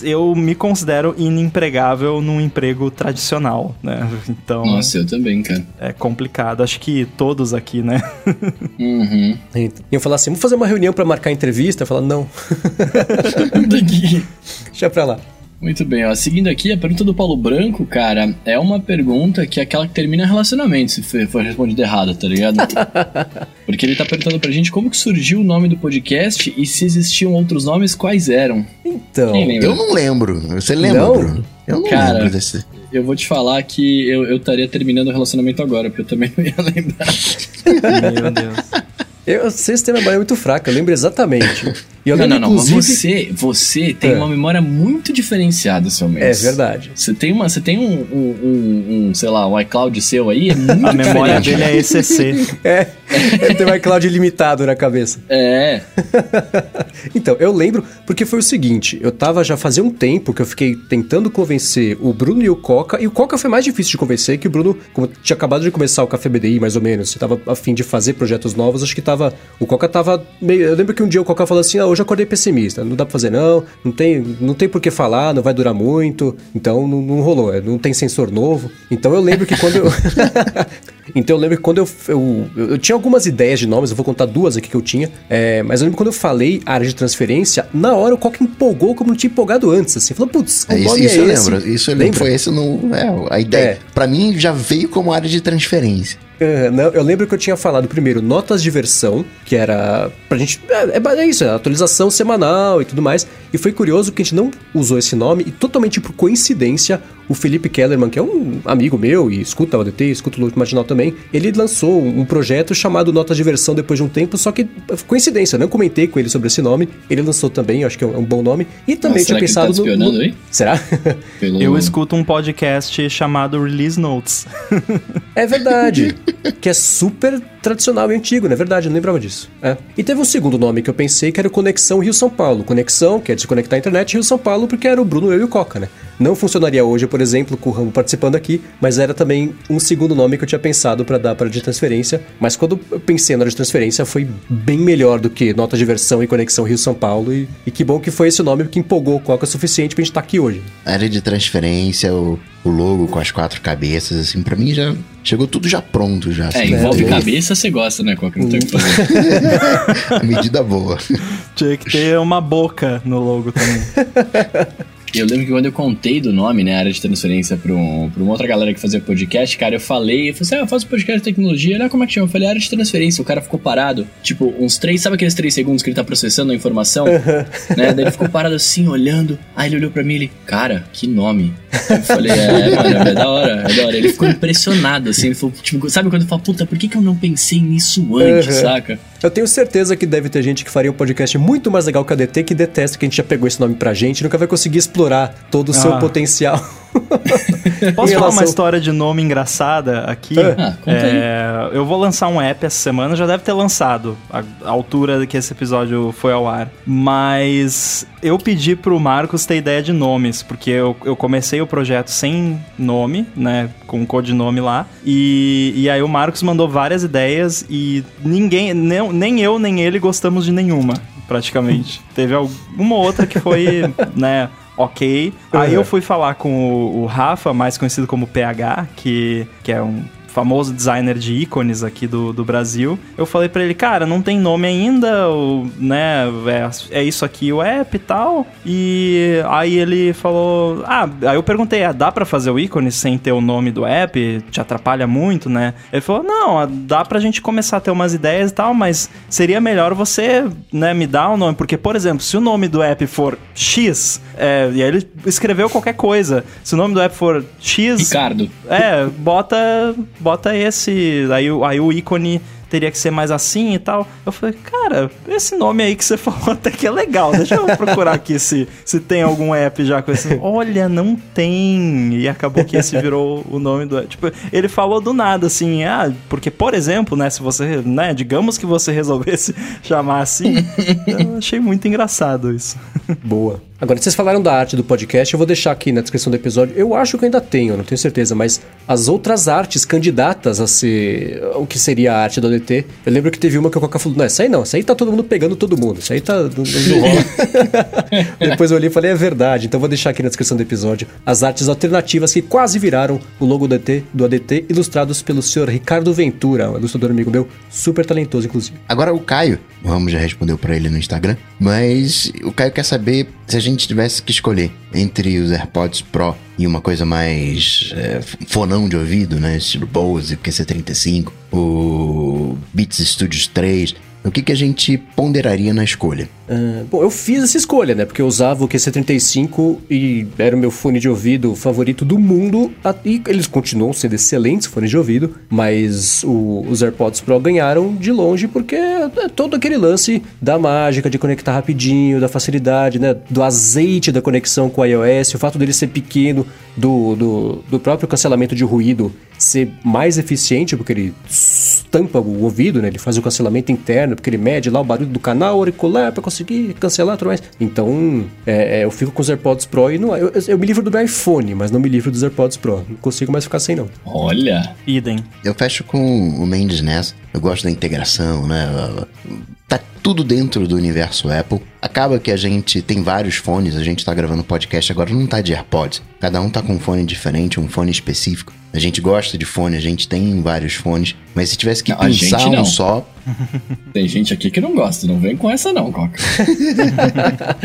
eu me considero inempregável num emprego tradicional, né? <laughs> Então. Nossa, eu também, cara. É complicado. Acho que todos aqui, né? <laughs> uhum. Iam falar assim: vamos fazer uma reunião para marcar entrevista? Eu falar, não. <laughs> Deixa pra lá. Muito bem, ó. Seguindo aqui, a pergunta do Paulo Branco, cara, é uma pergunta que é aquela que termina relacionamento, se for respondido errado, tá ligado? <laughs> Porque ele tá perguntando pra gente como que surgiu o nome do podcast e se existiam outros nomes, quais eram. Então, eu não lembro. Você lembra, não? Bruno? Eu não cara, lembro desse. Eu vou te falar que eu estaria terminando o relacionamento agora, porque eu também <laughs> não ia lembrar. Meu Deus. Eu, vocês têm uma memória muito fraca, eu lembro exatamente. E eu não, não, não, mas você, você tem é. uma memória muito diferediferenciada, seu mês. É verdade. Você tem, uma, você tem um, um, um, um sei lá, um iCloud seu aí, é muito <laughs> A memória dele é ECC. <laughs> é, ele tem um iCloud ilimitado na cabeça. É. <laughs> então, eu lembro, porque foi o seguinte, eu tava já fazia um tempo que eu fiquei tentando convencer o Bruno e o Coca, e o Coca foi mais difícil de convencer, que o Bruno, como tinha acabado de começar o Café BDI, mais ou menos, você tava a fim de fazer projetos novos, acho que tava, o Coca tava meio, eu lembro que um dia o Coca falou assim, ah, hoje eu acordei pessimista. Não dá pra fazer, não. Não tem, não tem por que falar, não vai durar muito. Então não, não rolou. É, não tem sensor novo. Então eu lembro que quando eu. <laughs> Então eu lembro que quando eu, eu, eu, tinha algumas ideias de nomes, eu vou contar duas aqui que eu tinha, é, mas eu lembro quando eu falei área de transferência, na hora o Coca empolgou como não tinha empolgado antes, assim, falou, putz, o é, nome isso, é eu esse. lembro, isso eu lembro, foi esse no, é, a ideia, é. pra mim já veio como área de transferência. Eu lembro que eu tinha falado primeiro notas de versão, que era pra gente. É, é, é isso, é atualização semanal e tudo mais. E foi curioso que a gente não usou esse nome e totalmente por coincidência, o Felipe Kellerman, que é um amigo meu e escuta o ADT, escuta o Loop Marginal também, ele lançou um projeto chamado Notas de Versão depois de um tempo, só que coincidência, eu não comentei com ele sobre esse nome, ele lançou também, acho que é um bom nome, e também tinha pensado tá no, no... Será? Pelo... Eu escuto um podcast chamado Release Notes. é verdade. <laughs> que é super tradicional e antigo, não é verdade? Eu não lembrava disso. É. E teve um segundo nome que eu pensei que era Conexão Rio-São Paulo. Conexão, que é desconectar a internet, Rio-São Paulo, porque era o Bruno, eu e o Coca, né? Não funcionaria hoje, por exemplo, com o Ramo participando aqui, mas era também um segundo nome que eu tinha pensado para dar para de transferência. Mas quando eu pensei na hora de transferência, foi bem melhor do que nota de versão e conexão Rio-São Paulo. E, e, que bom que foi esse nome que empolgou o Coca o suficiente pra gente estar tá aqui hoje. A área de transferência, o, o logo com as quatro cabeças, assim, para mim já chegou tudo já pronto já. É, assim, envolve né? cabeça, você gosta, né, Coca? Não tem o que fazer. <laughs> Medida boa. Tinha que ter uma boca no logo também. <laughs> Eu lembro que quando eu contei do nome, né, área de transferência pra, um, pra uma outra galera que fazia podcast, cara, eu falei, eu falei assim, ah, eu faço podcast de tecnologia, olha como é que chama? Eu falei, área de transferência, o cara ficou parado, tipo, uns três, sabe aqueles três segundos que ele tá processando a informação? né, daí ele ficou parado assim, olhando, aí ele olhou pra mim e ele, cara, que nome? Eu falei, é, mano, é da hora, é da hora. Ele ficou impressionado, assim, ele falou, tipo, sabe quando fala, puta, por que, que eu não pensei nisso antes, uhum. saca? Eu tenho certeza que deve ter gente que faria um podcast muito mais legal que a DT que detesta que a gente já pegou esse nome pra gente e nunca vai conseguir explorar todo o seu ah. potencial. <laughs> Posso falar uma história de nome engraçada aqui? Ah, é, eu vou lançar um app essa semana, já deve ter lançado a, a altura que esse episódio foi ao ar. Mas eu pedi pro Marcos ter ideia de nomes, porque eu, eu comecei o projeto sem nome, né? Com o codinome lá. E, e aí o Marcos mandou várias ideias e ninguém, nem, nem eu nem ele gostamos de nenhuma, praticamente. Teve alguma outra que foi, <laughs> né? Ok. Aí eu fui falar com o, o, Rafa, mais conhecido como PH, que, que é um famoso designer de ícones aqui do, do Brasil. Eu falei para ele, cara, não tem nome ainda, ou, né? É, é, isso aqui o app e tal. E aí ele falou, ah, aí eu perguntei, ah, dá para fazer o ícone sem ter o nome do app? Te atrapalha muito, né? Ele falou, não, dá pra gente começar a ter umas ideias e tal, mas seria melhor você, né, me dar o um nome, porque, por exemplo, se o nome do app for X, é, e aí ele escreveu qualquer coisa, se o nome do app for X... Ricardo. É, bota, bota esse, aí, aí o ícone teria que ser mais assim e tal. Eu falei, cara, esse nome aí que você <laughs> falou até que é legal. Deixa eu procurar aqui se, se tem algum app já com esse. Olha, não tem. E acabou que esse virou o nome do. Tipo, ele falou do nada, assim, ah, porque, por exemplo, né, se você, né, digamos que você resolvesse <laughs> chamar assim, eu achei muito engraçado isso. Boa. Agora, vocês falaram da arte do podcast, eu vou deixar aqui na descrição do episódio. Eu acho que eu ainda tenho, não tenho certeza, mas as outras artes candidatas a ser o que seria a arte do Eu lembro que teve uma que o Coca falou: não, essa aí não, essa aí tá todo mundo pegando todo mundo, isso aí tá. Não, não <laughs> rola. <laughs> Depois eu olhei e falei: é verdade, então vou deixar aqui na descrição do episódio as artes alternativas que quase viraram o logo do ADT, do ADT ilustrados pelo senhor Ricardo Ventura, um ilustrador amigo meu, super talentoso, inclusive. Agora o Caio, o Ramos já respondeu para ele no Instagram, mas o Caio quer saber se a gente tivesse que escolher entre os AirPods Pro e uma coisa mais é, fonão de ouvido, né? Estilo Bose, QC35, o Beats Studios 3, o que, que a gente ponderaria na escolha? Uh, bom, eu fiz essa escolha, né? Porque eu usava o QC35 e era o meu fone de ouvido favorito do mundo. E eles continuam sendo excelentes fones de ouvido, mas o, os AirPods Pro ganharam de longe porque é todo aquele lance da mágica de conectar rapidinho, da facilidade, né? Do azeite da conexão com o iOS, o fato dele ser pequeno, do, do, do próprio cancelamento de ruído ser mais eficiente, porque ele tampa o ouvido, né? Ele faz o cancelamento interno, porque ele mede lá o barulho do canal auricular para conseguir cancelar tudo mais. Então, é, é, eu fico com os AirPods Pro e não, eu, eu, me livro do meu iPhone, mas não me livro dos AirPods Pro. Não consigo mais ficar sem, não. Olha! Idem. Eu fecho com o Mendes nessa. Eu gosto da integração, né? Tá tudo dentro do universo Apple. Acaba que a gente tem vários fones, a gente tá gravando podcast agora, não tá de AirPods. Cada um tá com um fone diferente, um fone específico. A gente gosta de fone, a gente tem vários fones, mas se tivesse que não, pensar um só. <laughs> Tem gente aqui que não gosta, não vem com essa não, Coca. <laughs>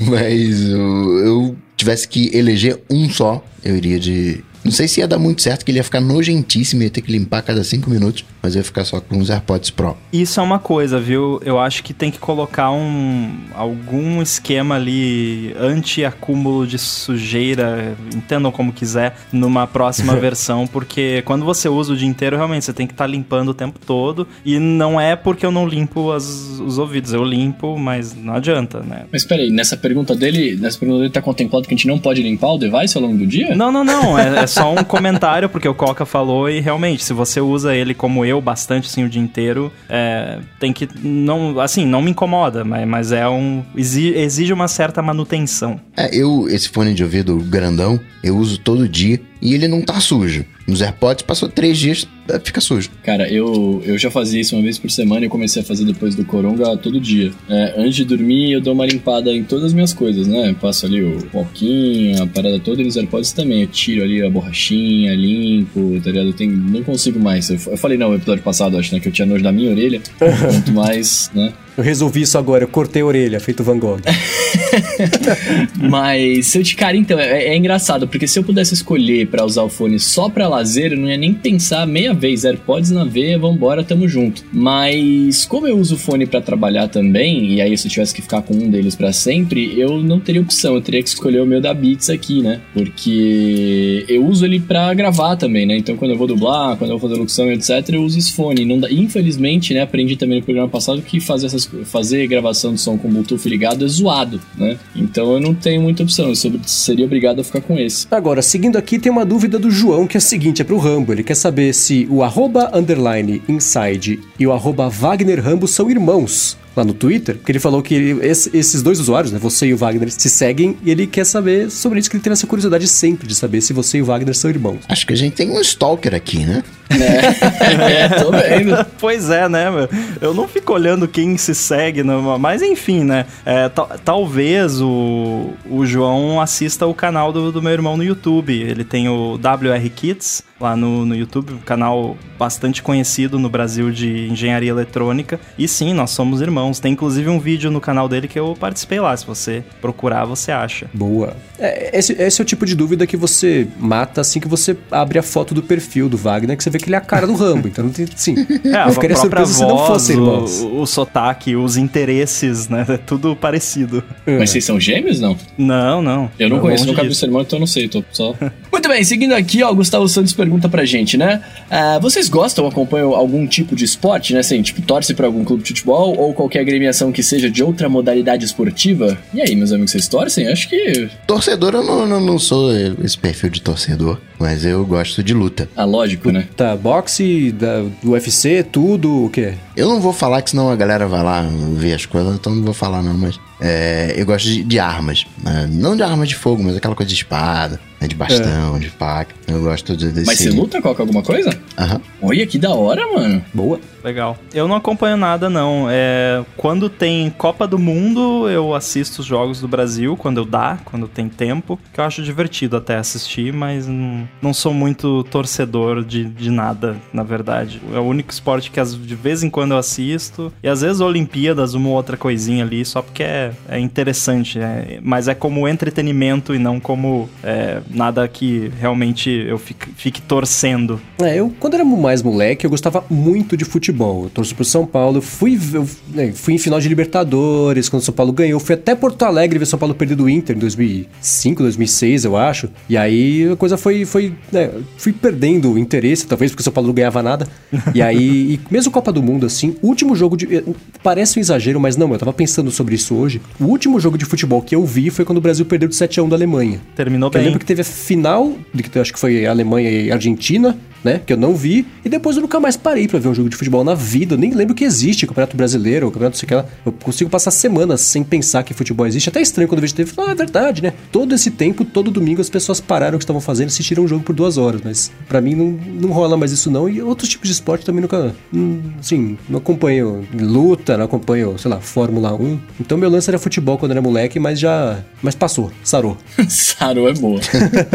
mas eu, eu tivesse que eleger um só, eu iria de não sei se ia dar muito certo, que ele ia ficar nojentíssimo, ia ter que limpar a cada cinco minutos, mas ia ficar só com os AirPods Pro. Isso é uma coisa, viu? Eu acho que tem que colocar um algum esquema ali anti-acúmulo de sujeira, entendam como quiser, numa próxima <laughs> versão, porque quando você usa o dia inteiro, realmente você tem que estar tá limpando o tempo todo, e não é porque eu não limpo as, os ouvidos, eu limpo, mas não adianta, né? Mas peraí, nessa pergunta dele, nessa pergunta dele tá contemplado que a gente não pode limpar o device ao longo do dia? Não, não, não, é, é só um comentário, porque o Coca falou e realmente, se você usa ele como eu bastante assim o dia inteiro, é, tem que. não Assim, não me incomoda, mas, mas é um. Exige uma certa manutenção. É, eu, esse fone de ouvido grandão, eu uso todo dia e ele não tá sujo. Nos AirPods passou três dias, é, fica sujo. Cara, eu, eu já fazia isso uma vez por semana e eu comecei a fazer depois do Coronga todo dia. É, antes de dormir, eu dou uma limpada em todas as minhas coisas, né? passo ali o poquinho, a parada toda e nos AirPods também. Eu tiro ali a borrachinha, limpo, tá ligado? Eu tenho, não consigo mais. Eu, eu falei não no episódio passado, acho, né? Que eu tinha nojo da minha orelha. <laughs> Quanto mais, né? Eu resolvi isso agora, eu cortei a orelha, feito Van Gogh. <laughs> Mas, se eu te cara, então, é, é, engraçado, porque se eu pudesse escolher para usar o fone só pra lazer, eu não ia nem pensar meia vez, AirPods na veia, vambora, tamo junto. Mas, como eu uso o fone para trabalhar também, e aí se eu tivesse que ficar com um deles para sempre, eu não teria opção, eu teria que escolher o meu da Beats aqui, né? Porque eu uso ele para gravar também, né? Então, quando eu vou dublar, quando eu vou fazer locução, etc., eu uso esse fone. Não dá... Infelizmente, né, aprendi também no programa passado que fazer essas fazer gravação de som com Bluetooth ligado é zoado, né? Então eu não tenho muita opção, eu seria obrigado a ficar com esse. Agora, seguindo aqui, tem uma dúvida do João que é a seguinte: é pro Rambo. Ele quer saber se o arroba underline inside e o arroba Wagner Rambo são irmãos lá no Twitter, que ele falou que ele, esse, esses dois usuários, né, você e o Wagner, se seguem e ele quer saber sobre isso, que ele tem essa curiosidade sempre de saber se você e o Wagner são irmãos. Acho que a gente tem um stalker aqui, né? É, <laughs> é tô vendo. pois é, né, meu? Eu não fico olhando quem se segue, não, mas enfim, né? É, talvez o, o João assista o canal do, do meu irmão no YouTube. Ele tem o WR Kids, lá no, no YouTube, um canal bastante conhecido no Brasil de engenharia eletrônica. E sim, nós somos irmãos. Tem inclusive um vídeo no canal dele que eu participei lá. Se você procurar, você acha. Boa. É, esse, esse é o tipo de dúvida que você mata assim que você abre a foto do perfil do Wagner, que você vê que ele é a cara do Rambo. Então, não tem, sim. É, eu ficaria surpreso se não fosse irmãos. O, o sotaque, os interesses, né? É tudo parecido. É. Mas vocês são gêmeos, não? Não, não. Eu não é conheço, nunca vi seu irmão, então eu não sei. Tô só... Muito bem, seguindo aqui, ó, Gustavo Santos pergunta pra gente, né? Uh, vocês gostam, acompanham algum tipo de esporte, né? Assim, tipo, torce pra algum clube de futebol ou qualquer agremiação que seja de outra modalidade esportiva? E aí, meus amigos, vocês torcem? Acho que. Torcedor, eu não, não, não sou esse perfil de torcedor, mas eu gosto de luta. Ah, lógico, né? Tá, boxe, da, do UFC, tudo, o quê? Eu não vou falar que senão a galera vai lá ver as coisas, então não vou falar não, mas é, eu gosto de, de armas. Né? Não de armas de fogo, mas aquela coisa de espada, né? de bastão, é. de faca. Eu gosto de, desse... Mas você luta? Coloca alguma coisa? Aham. Olha, que da hora, mano. Boa. Legal. Eu não acompanho nada, não. É, quando tem Copa do Mundo, eu assisto os jogos do Brasil, quando eu dá, quando tem tempo, que eu acho divertido até assistir, mas não, não sou muito torcedor de, de nada, na verdade. É o único esporte que de vez em quando eu assisto, e às vezes Olimpíadas, uma ou outra coisinha ali, só porque é, é interessante, é, mas é como entretenimento e não como é, nada que realmente eu fique, fique torcendo. É, eu, quando era mais moleque, eu gostava muito de futebol futebol. Eu torço pro São Paulo. Eu fui, eu, né, fui em final de Libertadores, quando o São Paulo ganhou. Fui até Porto Alegre ver São Paulo perder do Inter em 2005, 2006, eu acho. E aí a coisa foi. foi né, fui perdendo o interesse, talvez porque o São Paulo não ganhava nada. E aí, e mesmo Copa do Mundo, assim, o último jogo de. Eh, parece um exagero, mas não, eu tava pensando sobre isso hoje. O último jogo de futebol que eu vi foi quando o Brasil perdeu de 7x1 da Alemanha. Terminou bem. Eu lembro que teve a final, que acho que foi Alemanha e Argentina, né? Que eu não vi. E depois eu nunca mais parei para ver um jogo de futebol na vida. Eu nem lembro que existe Campeonato Brasileiro, Campeonato sei que Eu consigo passar semanas sem pensar que futebol existe. Até estranho quando eu vejo TV. Ah, é verdade, né? Todo esse tempo, todo domingo, as pessoas pararam o que estavam fazendo e assistiram um jogo por duas horas. Mas para mim não, não rola mais isso não. E outros tipos de esporte também nunca. Assim, não acompanho luta, não acompanho, sei lá, Fórmula 1. Então meu lance era futebol quando era moleque, mas já. Mas passou, sarou. <laughs> sarou é boa.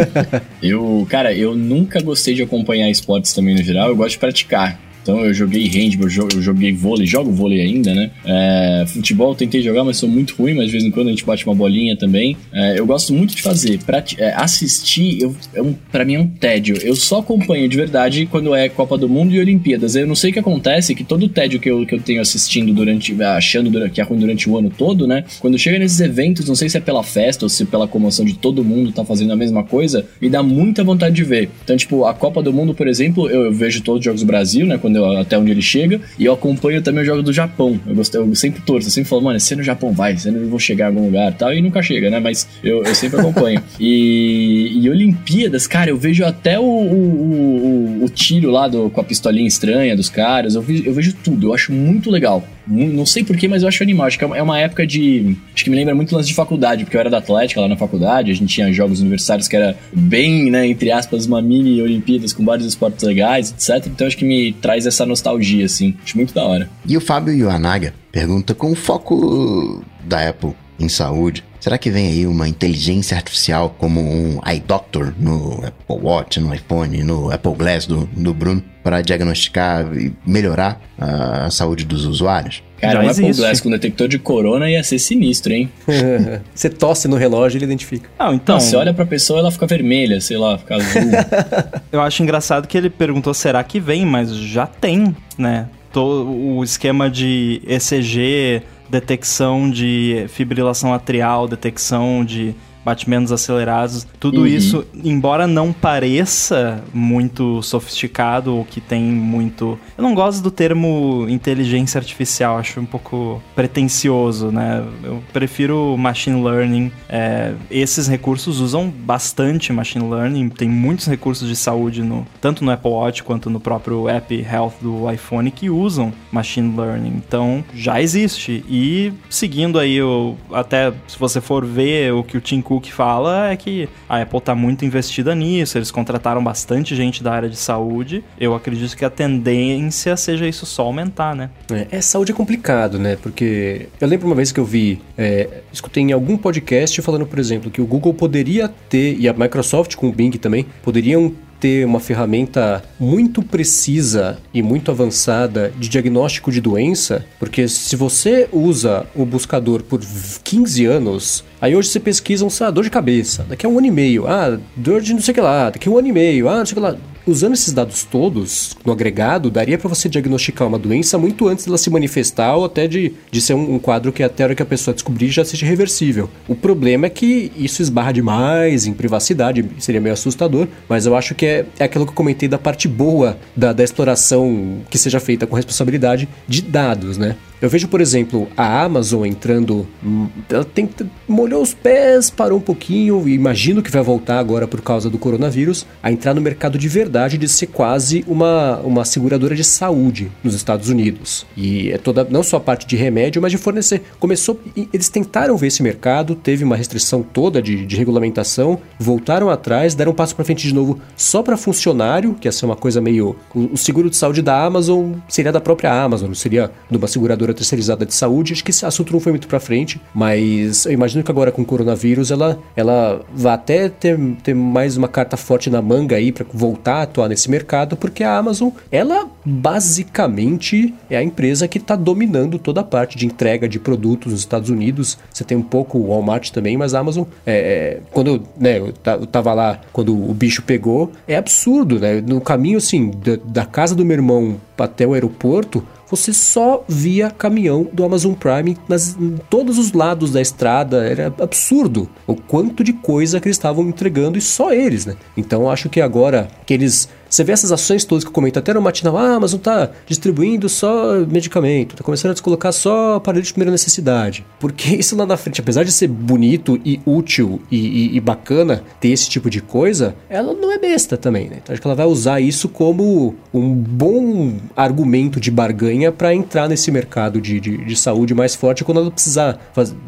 <laughs> eu, cara, eu nunca gostei de acompanhar esportes também no geral, eu gosto de praticar. Então eu joguei handball, eu joguei vôlei, jogo vôlei ainda, né? É, futebol tentei jogar, mas sou muito ruim, mas de vez em quando a gente bate uma bolinha também. É, eu gosto muito de fazer. Pra, é, assistir, eu, é um, pra mim é um tédio. Eu só acompanho de verdade quando é Copa do Mundo e Olimpíadas. Eu não sei o que acontece, que todo o tédio que eu, que eu tenho assistindo durante, achando que é ruim durante o ano todo, né? Quando chega nesses eventos, não sei se é pela festa ou se pela comoção de todo mundo tá fazendo a mesma coisa, me dá muita vontade de ver. Então, tipo, a Copa do Mundo, por exemplo, eu, eu vejo todos os jogos do Brasil, né? Quando quando eu, até onde ele chega. E eu acompanho também o jogo do Japão. Eu, gostei, eu sempre torço, eu sempre falo, mano, se no Japão vai, se eu vou chegar em algum lugar e tal. E nunca chega, né? Mas eu, eu sempre acompanho. <laughs> e, e Olimpíadas, cara, eu vejo até o, o, o, o tiro lá do, com a pistolinha estranha dos caras. Eu, eu vejo tudo, eu acho muito legal. Não sei porquê, mas eu acho animal. Acho que é uma época de. Acho que me lembra muito lance de faculdade, porque eu era da Atlética lá na faculdade, a gente tinha jogos universitários que era bem, né, entre aspas, uma mini Olimpíadas com vários esportes legais, etc. Então acho que me traz essa nostalgia, assim. Acho muito da hora. E o Fábio Iwanaga pergunta com foco da Apple em saúde. Será que vem aí uma inteligência artificial como um eye doctor no Apple Watch, no iPhone, no Apple Glass do, do Bruno para diagnosticar e melhorar a, saúde dos usuários? Cara, um Apple Glass com detector de corona ia ser sinistro, hein? <laughs> você tosse no relógio e ele identifica. Ah, então. Não, você olha pra pessoa ela fica vermelha, sei lá, fica azul. <laughs> Eu acho engraçado que ele perguntou: será que vem? Mas já tem, né? O esquema de ECG detecção de fibrilação atrial, detecção de batimentos acelerados, tudo uhum. isso, embora não pareça muito sofisticado ou que tem muito. Eu não gosto do termo inteligência artificial, acho um pouco pretencioso, né? Eu prefiro machine learning. É, esses recursos usam bastante machine learning, tem muitos recursos de saúde no tanto no Apple Watch quanto no próprio app Health do iPhone que usam machine learning. Então já existe e seguindo aí o até se você for ver o que o Tim Cook Cook fala é que a Apple está muito investida nisso, eles contrataram bastante gente da área de saúde. Eu acredito que a tendência seja isso só aumentar, né? É, é saúde é complicado, né? Porque eu lembro uma vez que eu vi, é, escutei em algum podcast falando, por exemplo, que o Google poderia ter, e a Microsoft com o Bing também, poderiam ter uma ferramenta muito precisa e muito avançada de diagnóstico de doença, porque se você usa o buscador por 15 anos, aí hoje você pesquisa um ah, dor de cabeça, daqui a um ano e meio, ah, dor de não sei o que lá, daqui a um ano e meio, ah, não sei o que lá usando esses dados todos no agregado, daria para você diagnosticar uma doença muito antes dela se manifestar ou até de, de ser um, um, quadro que até a hora que a pessoa descobrir já seja reversível. O problema é que isso esbarra demais em privacidade, seria meio assustador, mas eu acho que é, é aquilo que eu comentei da parte boa da, da exploração que seja feita com responsabilidade de dados, né? Eu vejo, por exemplo, a Amazon entrando. Hum, ela tem, molhou os pés, parou um pouquinho, e imagino que vai voltar agora por causa do coronavírus, a entrar no mercado de verdade de ser quase uma, uma seguradora de saúde nos Estados Unidos. E é toda, não só a parte de remédio, mas de fornecer. Começou. Eles tentaram ver esse mercado, teve uma restrição toda de, de regulamentação, voltaram atrás, deram um passo para frente de novo só para funcionário, que ia ser uma coisa meio. O, o seguro de saúde da Amazon seria da própria Amazon, seria de uma seguradora operadora terceirizada de saúde. Acho que esse assunto não foi muito para frente, mas eu imagino que agora com o coronavírus ela, ela vai até ter, ter mais uma carta forte na manga aí para voltar a atuar nesse mercado, porque a Amazon, ela basicamente é a empresa que está dominando toda a parte de entrega de produtos nos Estados Unidos. Você tem um pouco o Walmart também, mas a Amazon, é, é, quando eu, né, eu, tava lá quando o bicho pegou, é absurdo, né? No caminho assim da, da casa do meu irmão até o aeroporto, você só via caminhão do Amazon Prime nas, em todos os lados da estrada. Era absurdo o quanto de coisa que eles estavam entregando e só eles, né? Então acho que agora que eles você vê essas ações todas que eu comento até no matinal, ah, a Amazon tá distribuindo só medicamento, tá começando a descolocar só aparelho de primeira necessidade. Porque isso lá na frente, apesar de ser bonito e útil e, e, e bacana ter esse tipo de coisa, ela não é besta também, né? Então acho que ela vai usar isso como um bom argumento de barganha para entrar nesse mercado de, de, de, saúde mais forte quando ela precisar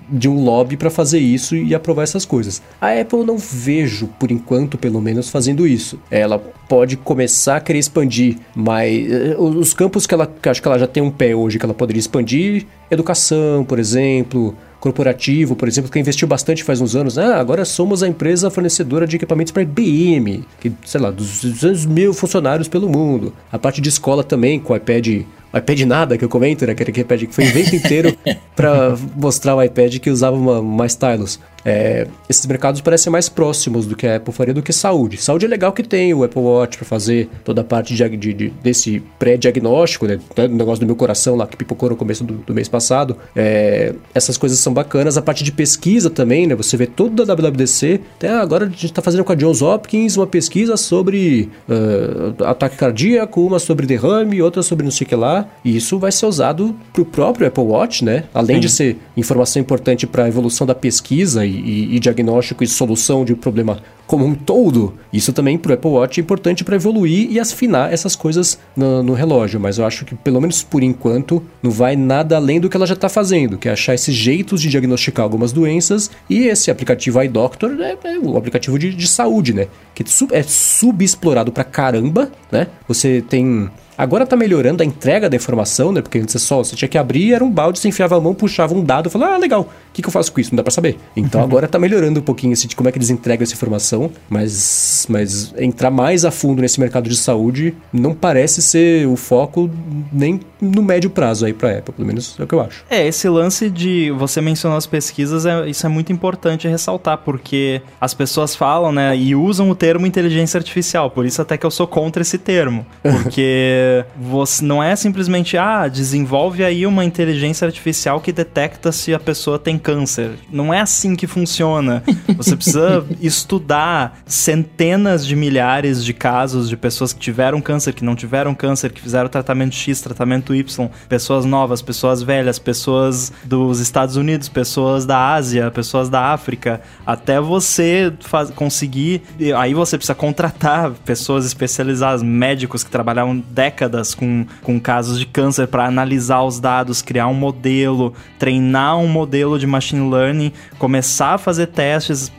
de um lobby para fazer isso e aprovar essas coisas. A Apple não vejo, por enquanto, pelo menos, fazendo isso. Ela pode começar a querer expandir, mas eh, os campos que ela que acho que ela já tem um pé hoje que ela poderia expandir, educação, por exemplo, corporativo, por exemplo, que investiu bastante faz uns anos. Ah, agora somos a empresa fornecedora de equipamentos para IBM, que, sei lá, 200 mil funcionários pelo mundo. A parte de escola também, com o iPad o iPad nada que eu comento, né? Aquele iPad que foi o evento inteiro <laughs> para mostrar o iPad que usava uma, mais stylus. É, esses mercados parecem mais próximos do que a Apple faria do que saúde. Saúde é legal que tem o Apple Watch para fazer toda a parte de, de, de desse pré-diagnóstico, né? O negócio do meu coração lá que pipocou no começo do, do mês passado. É, essas coisas são bacanas. A parte de pesquisa também, né? Você vê toda a WWDC. Até agora a gente está fazendo com a Johns Hopkins uma pesquisa sobre uh, ataque cardíaco, uma sobre derrame, outra sobre não sei o que lá. E isso vai ser usado para o próprio Apple Watch, né? Além Sim. de ser informação importante para a evolução da pesquisa e e, e, diagnóstico e solução de problema como um todo, isso também para o Apple Watch é importante para evoluir e afinar essas coisas no, no, relógio. Mas eu acho que, pelo menos por enquanto, não vai nada além do que ela já está fazendo, que é achar esses jeitos de diagnosticar algumas doenças. E esse aplicativo iDoctor é, é o aplicativo de, de saúde, né? Que é subexplorado para caramba, né? Você tem Agora tá melhorando a entrega da informação, né? Porque antes você só você tinha que abrir, era um balde, você enfiava a mão, puxava um dado e falava, ah, legal, o que, que eu faço com isso? Não dá pra saber. Então uhum. agora tá melhorando um pouquinho esse, de como é que eles entregam essa informação, mas, mas entrar mais a fundo nesse mercado de saúde não parece ser o foco nem no médio prazo aí pra Apple, pelo menos é o que eu acho. É, esse lance de você mencionar as pesquisas, é, isso é muito importante ressaltar, porque as pessoas falam, né, e usam o termo inteligência artificial, por isso até que eu sou contra esse termo, <laughs> porque você não é simplesmente, ah, desenvolve aí uma inteligência artificial que detecta se a pessoa tem câncer. Não é assim que funciona. Você precisa <laughs> estudar centenas de milhares de casos de pessoas que tiveram câncer, que não tiveram câncer, que fizeram tratamento X, tratamento Y, pessoas novas, pessoas velhas, pessoas dos Estados Unidos, pessoas da Ásia, pessoas da África, até você conseguir. Aí você precisa contratar pessoas especializadas, médicos que trabalharam décadas com, com casos de câncer para analisar os dados, criar um modelo, treinar um modelo de machine learning, começar a fazer testes,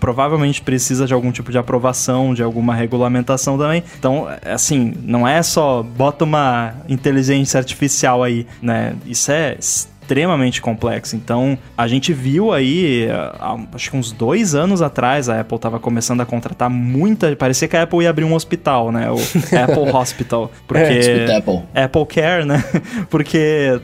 provavelmente precisa de algum tipo de aprovação, de alguma regulamentação também. Então, assim, não é só bota uma inteligência artificial aí, né? Isso é extremamente complexa. Então, a gente viu aí, há, acho que uns dois anos atrás, a Apple estava começando a contratar muita. Parecia que a Apple ia abrir um hospital, né? O <laughs> Apple Hospital. Porque. É, Apple. Apple Care, né? <laughs> Porque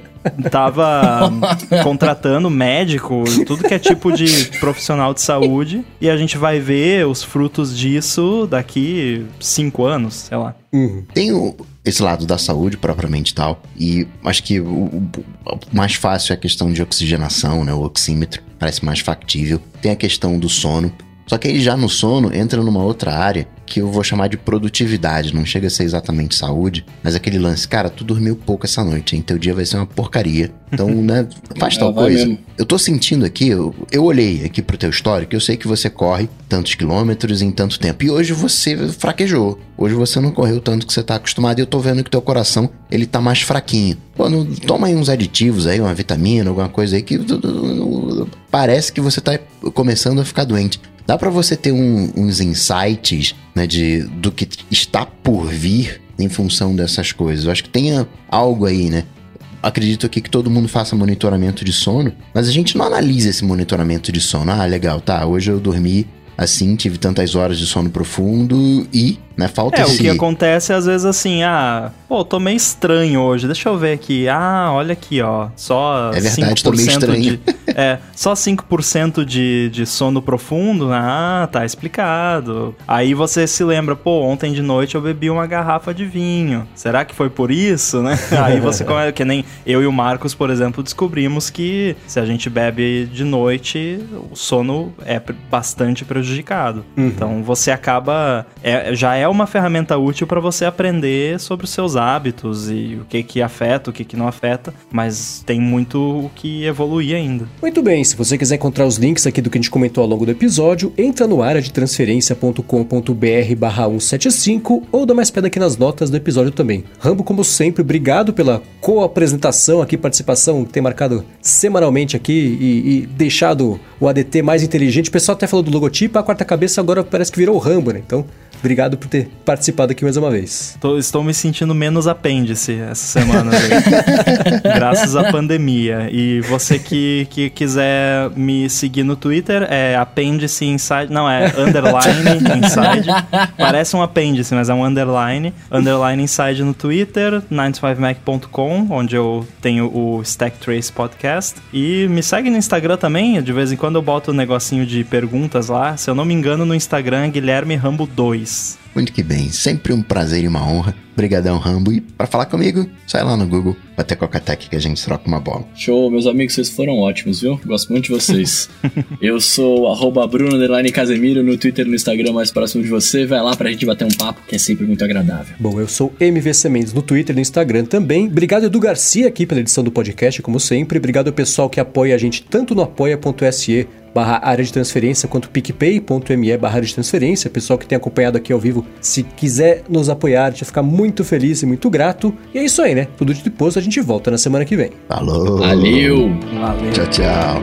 tava <laughs> contratando médico, tudo que é tipo de profissional de saúde, e a gente vai ver os frutos disso daqui cinco anos, sei lá. Uhum. Tem o, esse lado da saúde propriamente tal, e acho que o, o, o, mais fácil é a questão de oxigenação, né? O oxímetro parece mais factível. Tem a questão do sono. Só que aí já no sono entra numa outra área que eu vou chamar de produtividade, não chega a ser exatamente saúde, mas aquele lance, cara, tu dormiu pouco essa noite, hein? Teu dia vai ser uma porcaria. Então, <laughs> né, faz tal coisa. Mesmo. Eu tô sentindo aqui, eu, eu olhei aqui pro teu histórico, eu sei que você corre tantos quilômetros em tanto tempo, e hoje você fraquejou. Hoje você não correu tanto que você tá acostumado, e eu tô vendo que teu coração, ele tá mais fraquinho. Pô, não, toma aí uns aditivos aí, uma vitamina, alguma coisa aí que parece que você tá começando a ficar doente. Dá para você ter um, uns insights né, de, do que está por vir em função dessas coisas. Eu acho que tenha algo aí, né? Acredito aqui que todo mundo faça monitoramento de sono, mas a gente não analisa esse monitoramento de sono. Ah, legal, tá, hoje eu dormi assim, tive tantas horas de sono profundo e né? Falta é, esse... o que acontece às vezes assim, ah, pô, tô meio estranho hoje, deixa eu ver aqui. Ah, olha aqui, ó, só é verdade, 5% tô meio estranho. de É, só 5% de, de sono profundo, ah, tá explicado. Aí você se lembra, pô, ontem de noite eu bebi uma garrafa de vinho. Será que foi por isso, né? <laughs> Aí você que nem eu e o Marcos, por exemplo, descobrimos que se a gente bebe de noite, o sono é bastante prejudicado. Uhum. Então você acaba é, já é uma ferramenta útil para você aprender sobre os seus hábitos e o que que afeta, o que que não afeta, mas tem muito o que evoluir ainda. Muito bem, se você quiser encontrar os links aqui do que a gente comentou ao longo do episódio, entra no área de transferência.com.br barra 175 ou dá mais pedra aqui nas notas do episódio também. Rambo, como sempre, obrigado pela co-apresentação aqui, participação que tem marcado semanalmente aqui e, e deixado o ADT mais inteligente. O pessoal até falou do logotipo, a quarta cabeça agora parece que virou o Rambo, né? Então, Obrigado por ter participado aqui mais uma vez. Tô, estou me sentindo menos apêndice essa semana. <laughs> graças à pandemia. E você que, que quiser me seguir no Twitter, é apêndice inside. Não, é underline <laughs> inside. Parece um apêndice, mas é um underline. Underline inside no Twitter, 95mac.com, onde eu tenho o Stack Trace Podcast. E me segue no Instagram também. De vez em quando eu boto um negocinho de perguntas lá. Se eu não me engano, no Instagram é Guilherme Rambo 2. Muito que bem, sempre um prazer e uma honra. Obrigadão, Rambo. E para falar comigo, sai lá no Google, até Cocatec que a gente troca uma bola. Show, meus amigos, vocês foram ótimos, viu? Gosto muito de vocês. <laughs> Eu sou arroba Bruno Casemiro no Twitter e no Instagram mais próximo de você. Vai lá pra gente bater um papo, que é sempre muito agradável. Bom, eu sou MVC Mendes no Twitter e no Instagram também. Obrigado, Edu Garcia, aqui pela edição do podcast, como sempre. Obrigado ao pessoal que apoia a gente tanto no apoia.se barra área de transferência, quanto picpay.me barra área de transferência. Pessoal que tem acompanhado aqui ao vivo, se quiser nos apoiar, a gente vai ficar muito feliz e muito grato. E é isso aí, né? Tudo de depois, a gente volta na semana que vem. Falou! Valeu! Valeu! Tchau, tchau!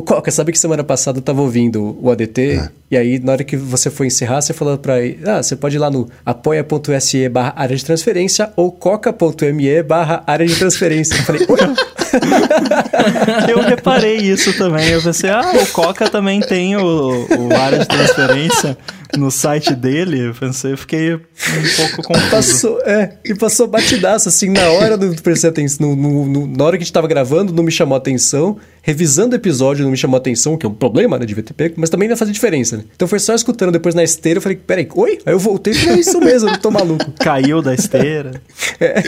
O Coca, sabe que semana passada eu tava ouvindo o ADT, ah. e aí na hora que você foi encerrar, você falou pra ele, ah, você pode ir lá no apoia.se barra área de transferência ou coca.me barra área de transferência. Eu falei, oi? <laughs> eu reparei isso também. Eu pensei, ah, o Coca também tem o, o área de transferência no site dele, eu pensei, eu fiquei um pouco confuso. Passou, é, e passou batidaço, assim, na hora do no, no, no, na hora que a gente tava gravando, não me chamou atenção, revisando o episódio não me chamou atenção, que é um problema, né, devia ter pego, mas também não faz diferença, né? Então foi só escutando depois na esteira, eu falei, peraí, oi? Aí eu voltei e falei, é isso mesmo, eu tô maluco. <laughs> Caiu da esteira. <laughs> É.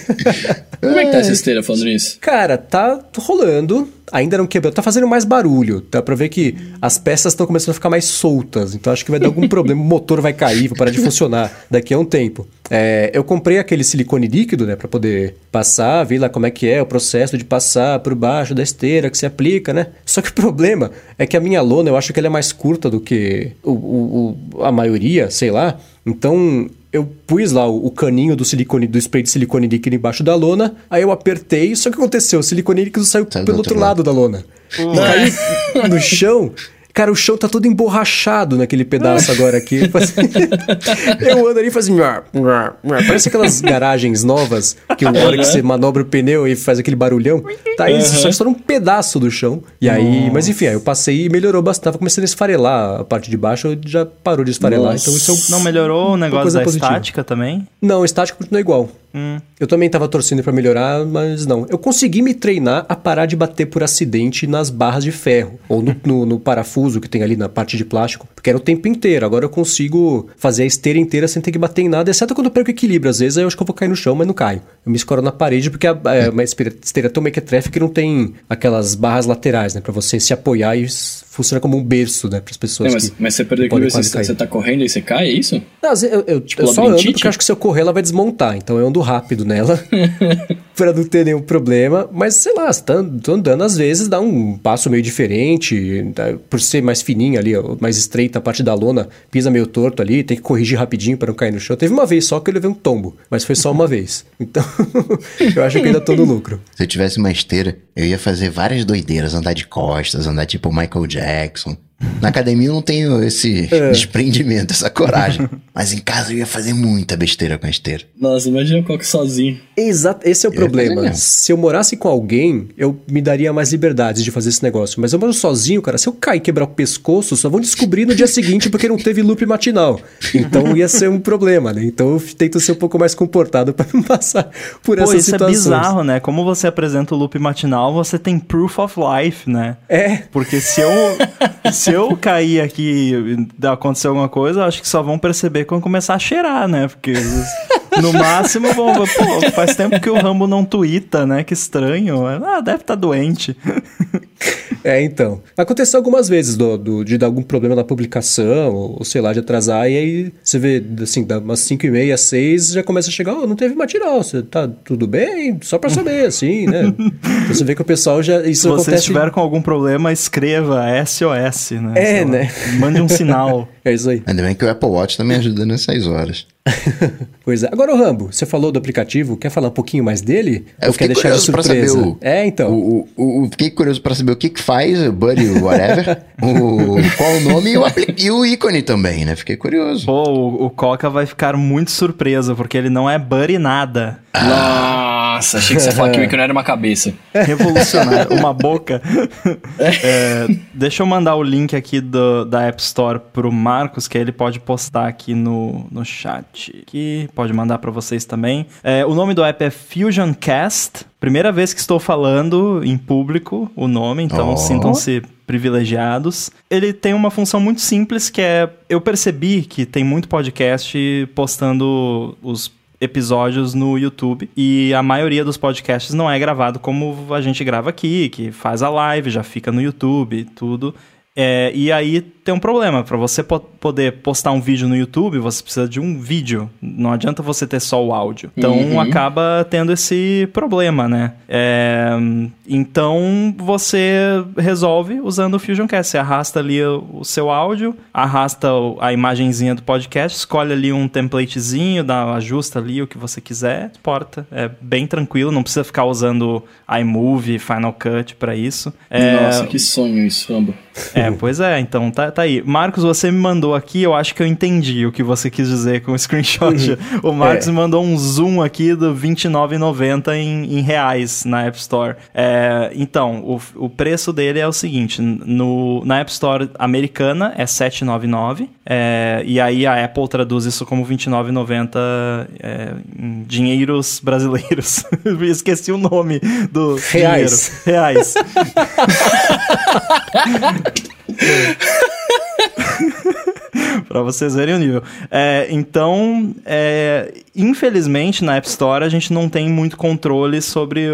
Como é que tá essa esteira falando nisso? Cara, tá rolando, ainda não quebrou, tá fazendo mais barulho. Dá pra ver que as peças estão começando a ficar mais soltas. Então acho que vai dar algum <laughs> problema, o motor vai cair, vai parar de funcionar daqui a um tempo. É, eu comprei aquele silicone líquido, né, para poder passar, ver lá como é que é o processo de passar por baixo da esteira que se aplica, né? Só que o problema é que a minha lona, eu acho que ela é mais curta do que o, o, o a maioria, sei lá. Então, eu pus lá o, o caninho do silicone, do spray de silicone líquido embaixo da lona, aí eu apertei, só que aconteceu, o silicone líquido saiu pelo outro outro lado da lona. Caiu no chão. Cara, o chão tá todo emborrachado naquele pedaço <laughs> agora aqui. <laughs> Eu ando ali e faço assim... Parece aquelas <laughs> garagens novas que a hora que você manobra o pneu e faz aquele barulhão. Tá isso, só está um pedaço do chão. E aí... Mas enfim, aí eu passei e melhorou bastante. Tava começando a esfarelar a parte de baixo, já parou de esfarelar. Nossa. Então isso é um- Não melhorou o uma negócio da positiva. estática também? Não, o estático continua igual. Hum. Eu também tava torcendo pra melhorar, mas não. Eu consegui me treinar a parar de bater por acidente nas barras de ferro. Ou no, no- no parafuso que tem ali na parte de plástico. Porque era o tempo inteiro. Agora eu consigo fazer a esteira inteira sem ter que bater em nada, exceto quando eu perco equilíbrio. Às vezes eu acho que eu vou cair no chão, mas não caio. Eu me escoro na parede porque a, é uma esteira tão mequetrefe que não tem aquelas barras laterais, né? Pra você se apoiar e funciona como um berço, né? Para as pessoas Não, mas, que mas você perdeu quase você, cair. você tá correndo e você cai, é isso? Não, eu, eu, eu só ando porque acho que se eu correr ela vai desmontar. Então eu ando rápido nela <laughs> pra não ter nenhum problema. Mas sei lá, você tá andando às vezes, dá um passo meio diferente. tá? Por ser mais fininha ali, mais estreita a parte da lona, pisa meio torto ali, tem que corrigir rapidinho pra não cair no chão. Teve uma vez só que eu levei um tombo, mas foi só uma vez. Então <laughs> eu acho que ainda tô no lucro. Se eu tivesse uma esteira, eu ia fazer várias doideiras, andar de costas, andar tipo Michael Jackson. Jackson. Na academia eu não tenho esse É. desprendimento, essa coragem. <laughs> Mas em casa eu ia fazer muita besteira com a esteira. Nossa, imagina eu coloco sozinho. Exato, esse é o Eu problema. Se eu morasse com alguém, eu me daria mais liberdades de fazer esse negócio. Mas eu moro sozinho, cara. Se eu cair e quebrar o pescoço, só vão descobrir no dia seguinte porque não teve loop matinal. Então ia ser um problema, né? Então eu tento ser um pouco mais comportado <laughs> pra não passar por Pô, essas isso situações. é bizarro, né? Como você apresenta o loop matinal, você tem proof of life, né? É. Porque se eu, se <laughs> eu cair aqui e acontecer alguma coisa, acho que só vão perceber quando começar a cheirar, né? Porque no máximo vão. Pô, faz tempo que o Rambo não tuita, né? Que estranho. Ah, deve estar doente. <laughs> É, então. Aconteceu algumas vezes do, do- de dar algum problema na publicação, ou, ou sei lá, de atrasar, e aí você vê, assim, dá umas 5 e meia, 6, já começa a chegar, oh, não teve matinal, você tá tudo bem? Só pra saber, <laughs> assim, né? então você vê que o pessoal já. Isso Se você acontece. estiver com algum problema, escreva SOS, né? É, né? Mande um sinal. <laughs> É isso aí. Ainda bem que o Apple Watch tá me ajudando nessas horas. <laughs> Pois é. Agora, o Rambo, você falou do aplicativo, quer falar um pouquinho mais dele? Eu ou fiquei quer deixar de curioso pra saber surpresa? o- É, então. O, o, o- fiquei curioso pra saber o que que faz, o Buddy, whatever, <laughs> o, qual o nome e o, e o ícone também, né? Fiquei curioso. Pô, o, o Coca vai ficar muito surpreso, porque ele não é buddy nada. Nossa, achei que você ia falar que o <laughs> era uma cabeça. Revolucionário, uma <laughs> boca. É, deixa eu mandar o link aqui do, da App Store pro Marcos, que aí ele pode postar aqui no, no chat. Aqui, pode mandar pra vocês também. É, o nome do app é Fusion Cast. Primeira vez que estou falando em público o nome, então Oh. sintam-se privilegiados. Ele tem uma função muito simples que é eu percebi que tem muito podcast postando os episódios no YouTube e a maioria dos podcasts não é gravado como a gente grava aqui, que faz a live, já fica no YouTube tudo. É, e aí tem um problema, para você po- poder postar um vídeo no YouTube, você precisa de um vídeo. Não adianta você ter só o áudio. Então Uhum. acaba tendo esse problema, né? É, então você resolve usando o Fusion Cast. Você arrasta ali o, seu áudio, arrasta a imagenzinha do podcast, escolhe ali um templatezinho, dá, ajusta ali o que você quiser, exporta. É bem tranquilo, não precisa ficar usando iMovie, Final Cut para isso. É, Nossa, que sonho isso, Rambo. é, pois é, então tá, tá aí. Marcos, você me mandou aqui, eu acho que eu entendi o que você quis dizer com o screenshot. o Marcos É. me mandou um zoom aqui do R$29,90 em, em reais na App Store. É, então, o, o preço dele é o seguinte: no, na App Store americana é R$7,99. É, e aí a Apple traduz isso como R$29,90 é, em dinheiros brasileiros. <laughs> Esqueci o nome do Reais. dinheiro. Reais. <laughs> <laughs> Pra vocês verem o nível. É, então, é, infelizmente, na App Store a gente não tem muito controle sobre,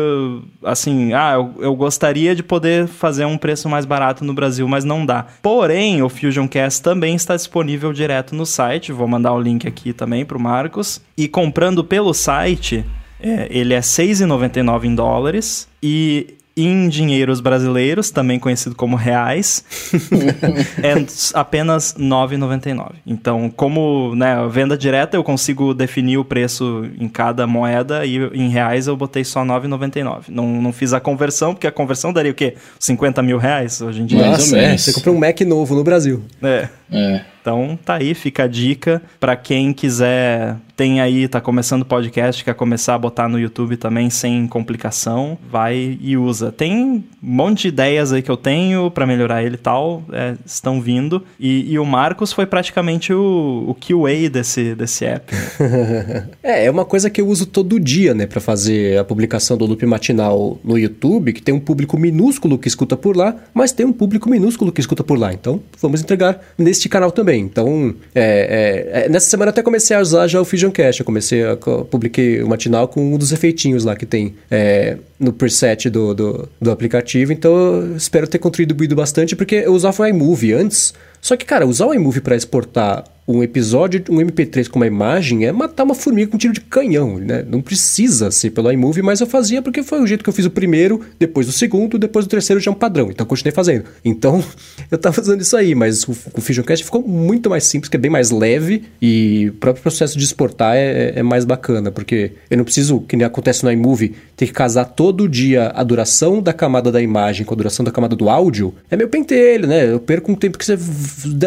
assim, ah, eu, eu gostaria de poder fazer um preço mais barato no Brasil, mas não dá. Porém, o Fusion Cast também está disponível direto no site. Vou mandar o link aqui também pro Marcos. E comprando pelo site, é, ele é R$ 6,99 em dólares. E em dinheiros brasileiros, também conhecido como reais, <laughs> é apenas R$ 9,99. Então, como né, venda direta, eu consigo definir o preço em cada moeda e em reais eu botei só R$ 9,99. Não, não fiz a conversão, porque a conversão daria o quê? 50 mil reais hoje em dia? Nossa, é, você comprou um Mac novo no Brasil. É. É. Então tá aí, fica a dica para quem quiser, tem aí, tá começando o podcast, quer começar a botar no YouTube também sem complicação, vai e usa. Tem um monte de ideias aí que eu tenho para melhorar ele e tal, é, estão vindo. E, e, o Marcos foi praticamente o, o QA desse, desse app. <laughs> é, é uma coisa que eu uso todo dia, né, para fazer a publicação do Loop Matinal no YouTube, que tem um público minúsculo que escuta por lá, mas tem um público minúsculo que escuta por lá. Então, vamos entregar neste canal também. Então, é, é, é, nessa semana até comecei a usar já o Fusion Cache. Eu comecei a publiquei o matinal com um dos efeitinhos lá que tem é, no preset do, do, do aplicativo. Então, espero ter contribuído bastante, porque eu usava o iMovie antes. Só que, cara, usar o iMovie para exportar um episódio, um MP3 com uma imagem é matar uma formiga com um tiro de canhão, né? Não precisa ser pelo iMovie, mas eu fazia porque foi o jeito que eu fiz o primeiro, depois o segundo, depois o terceiro já é um padrão. Então eu continuei fazendo. Então <laughs> eu tava fazendo isso aí, mas o, o FusionCast ficou muito mais simples, que é bem mais leve e o próprio processo de exportar é, é mais bacana, porque eu não preciso, que nem acontece no iMovie, ter que casar todo dia a duração da camada da imagem com a duração da camada do áudio. É meu pentelho, né? Eu perco um tempo que você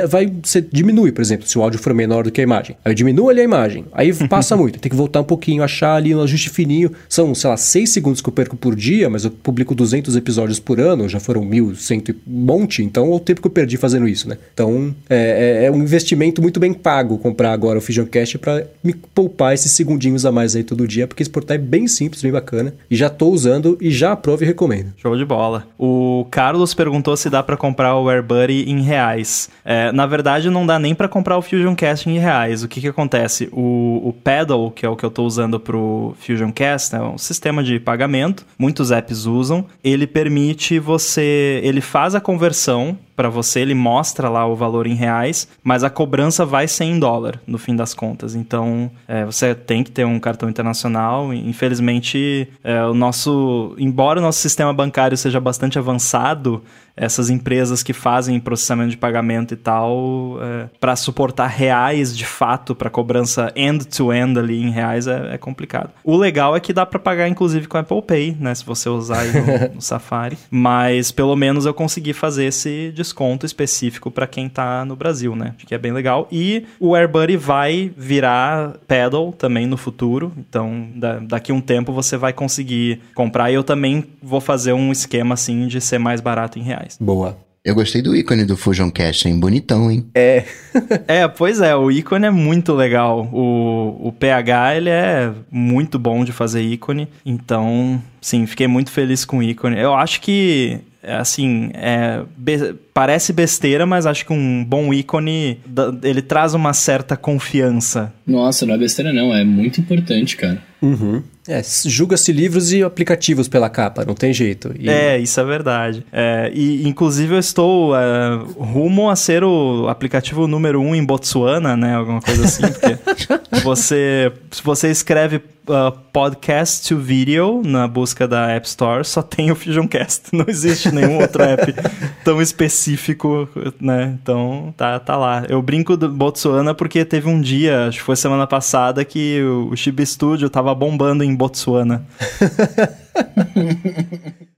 vai, você diminui, por exemplo, se o áudio for menor do que a imagem. Aí eu diminuo ali a imagem. Aí <laughs> passa muito. Tem que voltar um pouquinho, achar ali um ajuste fininho. São, sei lá, 6 segundos que eu perco por dia, mas eu publico 200 episódios por ano, já foram mil, cento e monte. Então é o tempo que eu perdi fazendo isso, né? Então é, é, é um investimento muito bem pago comprar agora o Fusioncast para me poupar esses segundinhos a mais aí todo dia, porque exportar é bem simples, bem bacana. E já tô usando e já aprovo e recomendo. Show de bola. O Carlos perguntou se dá para comprar o AirBuddy em reais. É, na verdade, não dá nem para comprar o Fusion Fusion Cast em reais. O que que acontece? O, o Pedal, que é o que eu estou usando para o Fusion Cast, é um sistema de pagamento, muitos apps usam. Ele permite você, ele faz a conversão para você, ele mostra lá o valor em reais, mas a cobrança vai ser em dólar, no fim das contas. Então, é, você tem que ter um cartão internacional. Infelizmente, é, o nosso, embora o nosso sistema bancário seja bastante avançado, essas empresas que fazem processamento de pagamento e tal, é, para suportar reais de fato, para cobrança end-to-end -end ali em reais, é, é, complicado. O legal é que dá para pagar inclusive com Apple Pay, né? Se você usar no, <laughs> no Safari. Mas pelo menos eu consegui fazer esse desconto específico para quem tá no Brasil, né? Que é bem legal. E o AirBuddy vai virar pedal também no futuro. Então, da, daqui a um tempo você vai conseguir comprar. E eu também vou fazer um esquema assim de ser mais barato em reais. Boa. Eu gostei do ícone do Fusion Cache, hein? Bonitão, hein? É. <laughs> é, pois é, o ícone é muito legal. O, o PH, ele é muito bom de fazer ícone. Então, sim, fiquei muito feliz com o ícone. Eu acho que, assim, é, be parece besteira, mas acho que um bom ícone, ele traz uma certa confiança. Nossa, não é besteira não, é muito importante, cara. Uhum. É, julga-se livros e aplicativos pela capa, não tem jeito. E... É, isso é verdade. É, e inclusive eu estou é, rumo a ser o aplicativo número um em Botsuana, né? Alguma coisa assim, porque <laughs> você, se você escreve uh, podcast to video na busca da App Store, só tem o FusionCast. <laughs> Não existe nenhum outro app <laughs> tão específico, né? Então tá, tá lá. Eu brinco do Botsuana porque teve um dia, acho que foi semana passada, que o Chibi Studio tava bombando em Botsuana. <laughs>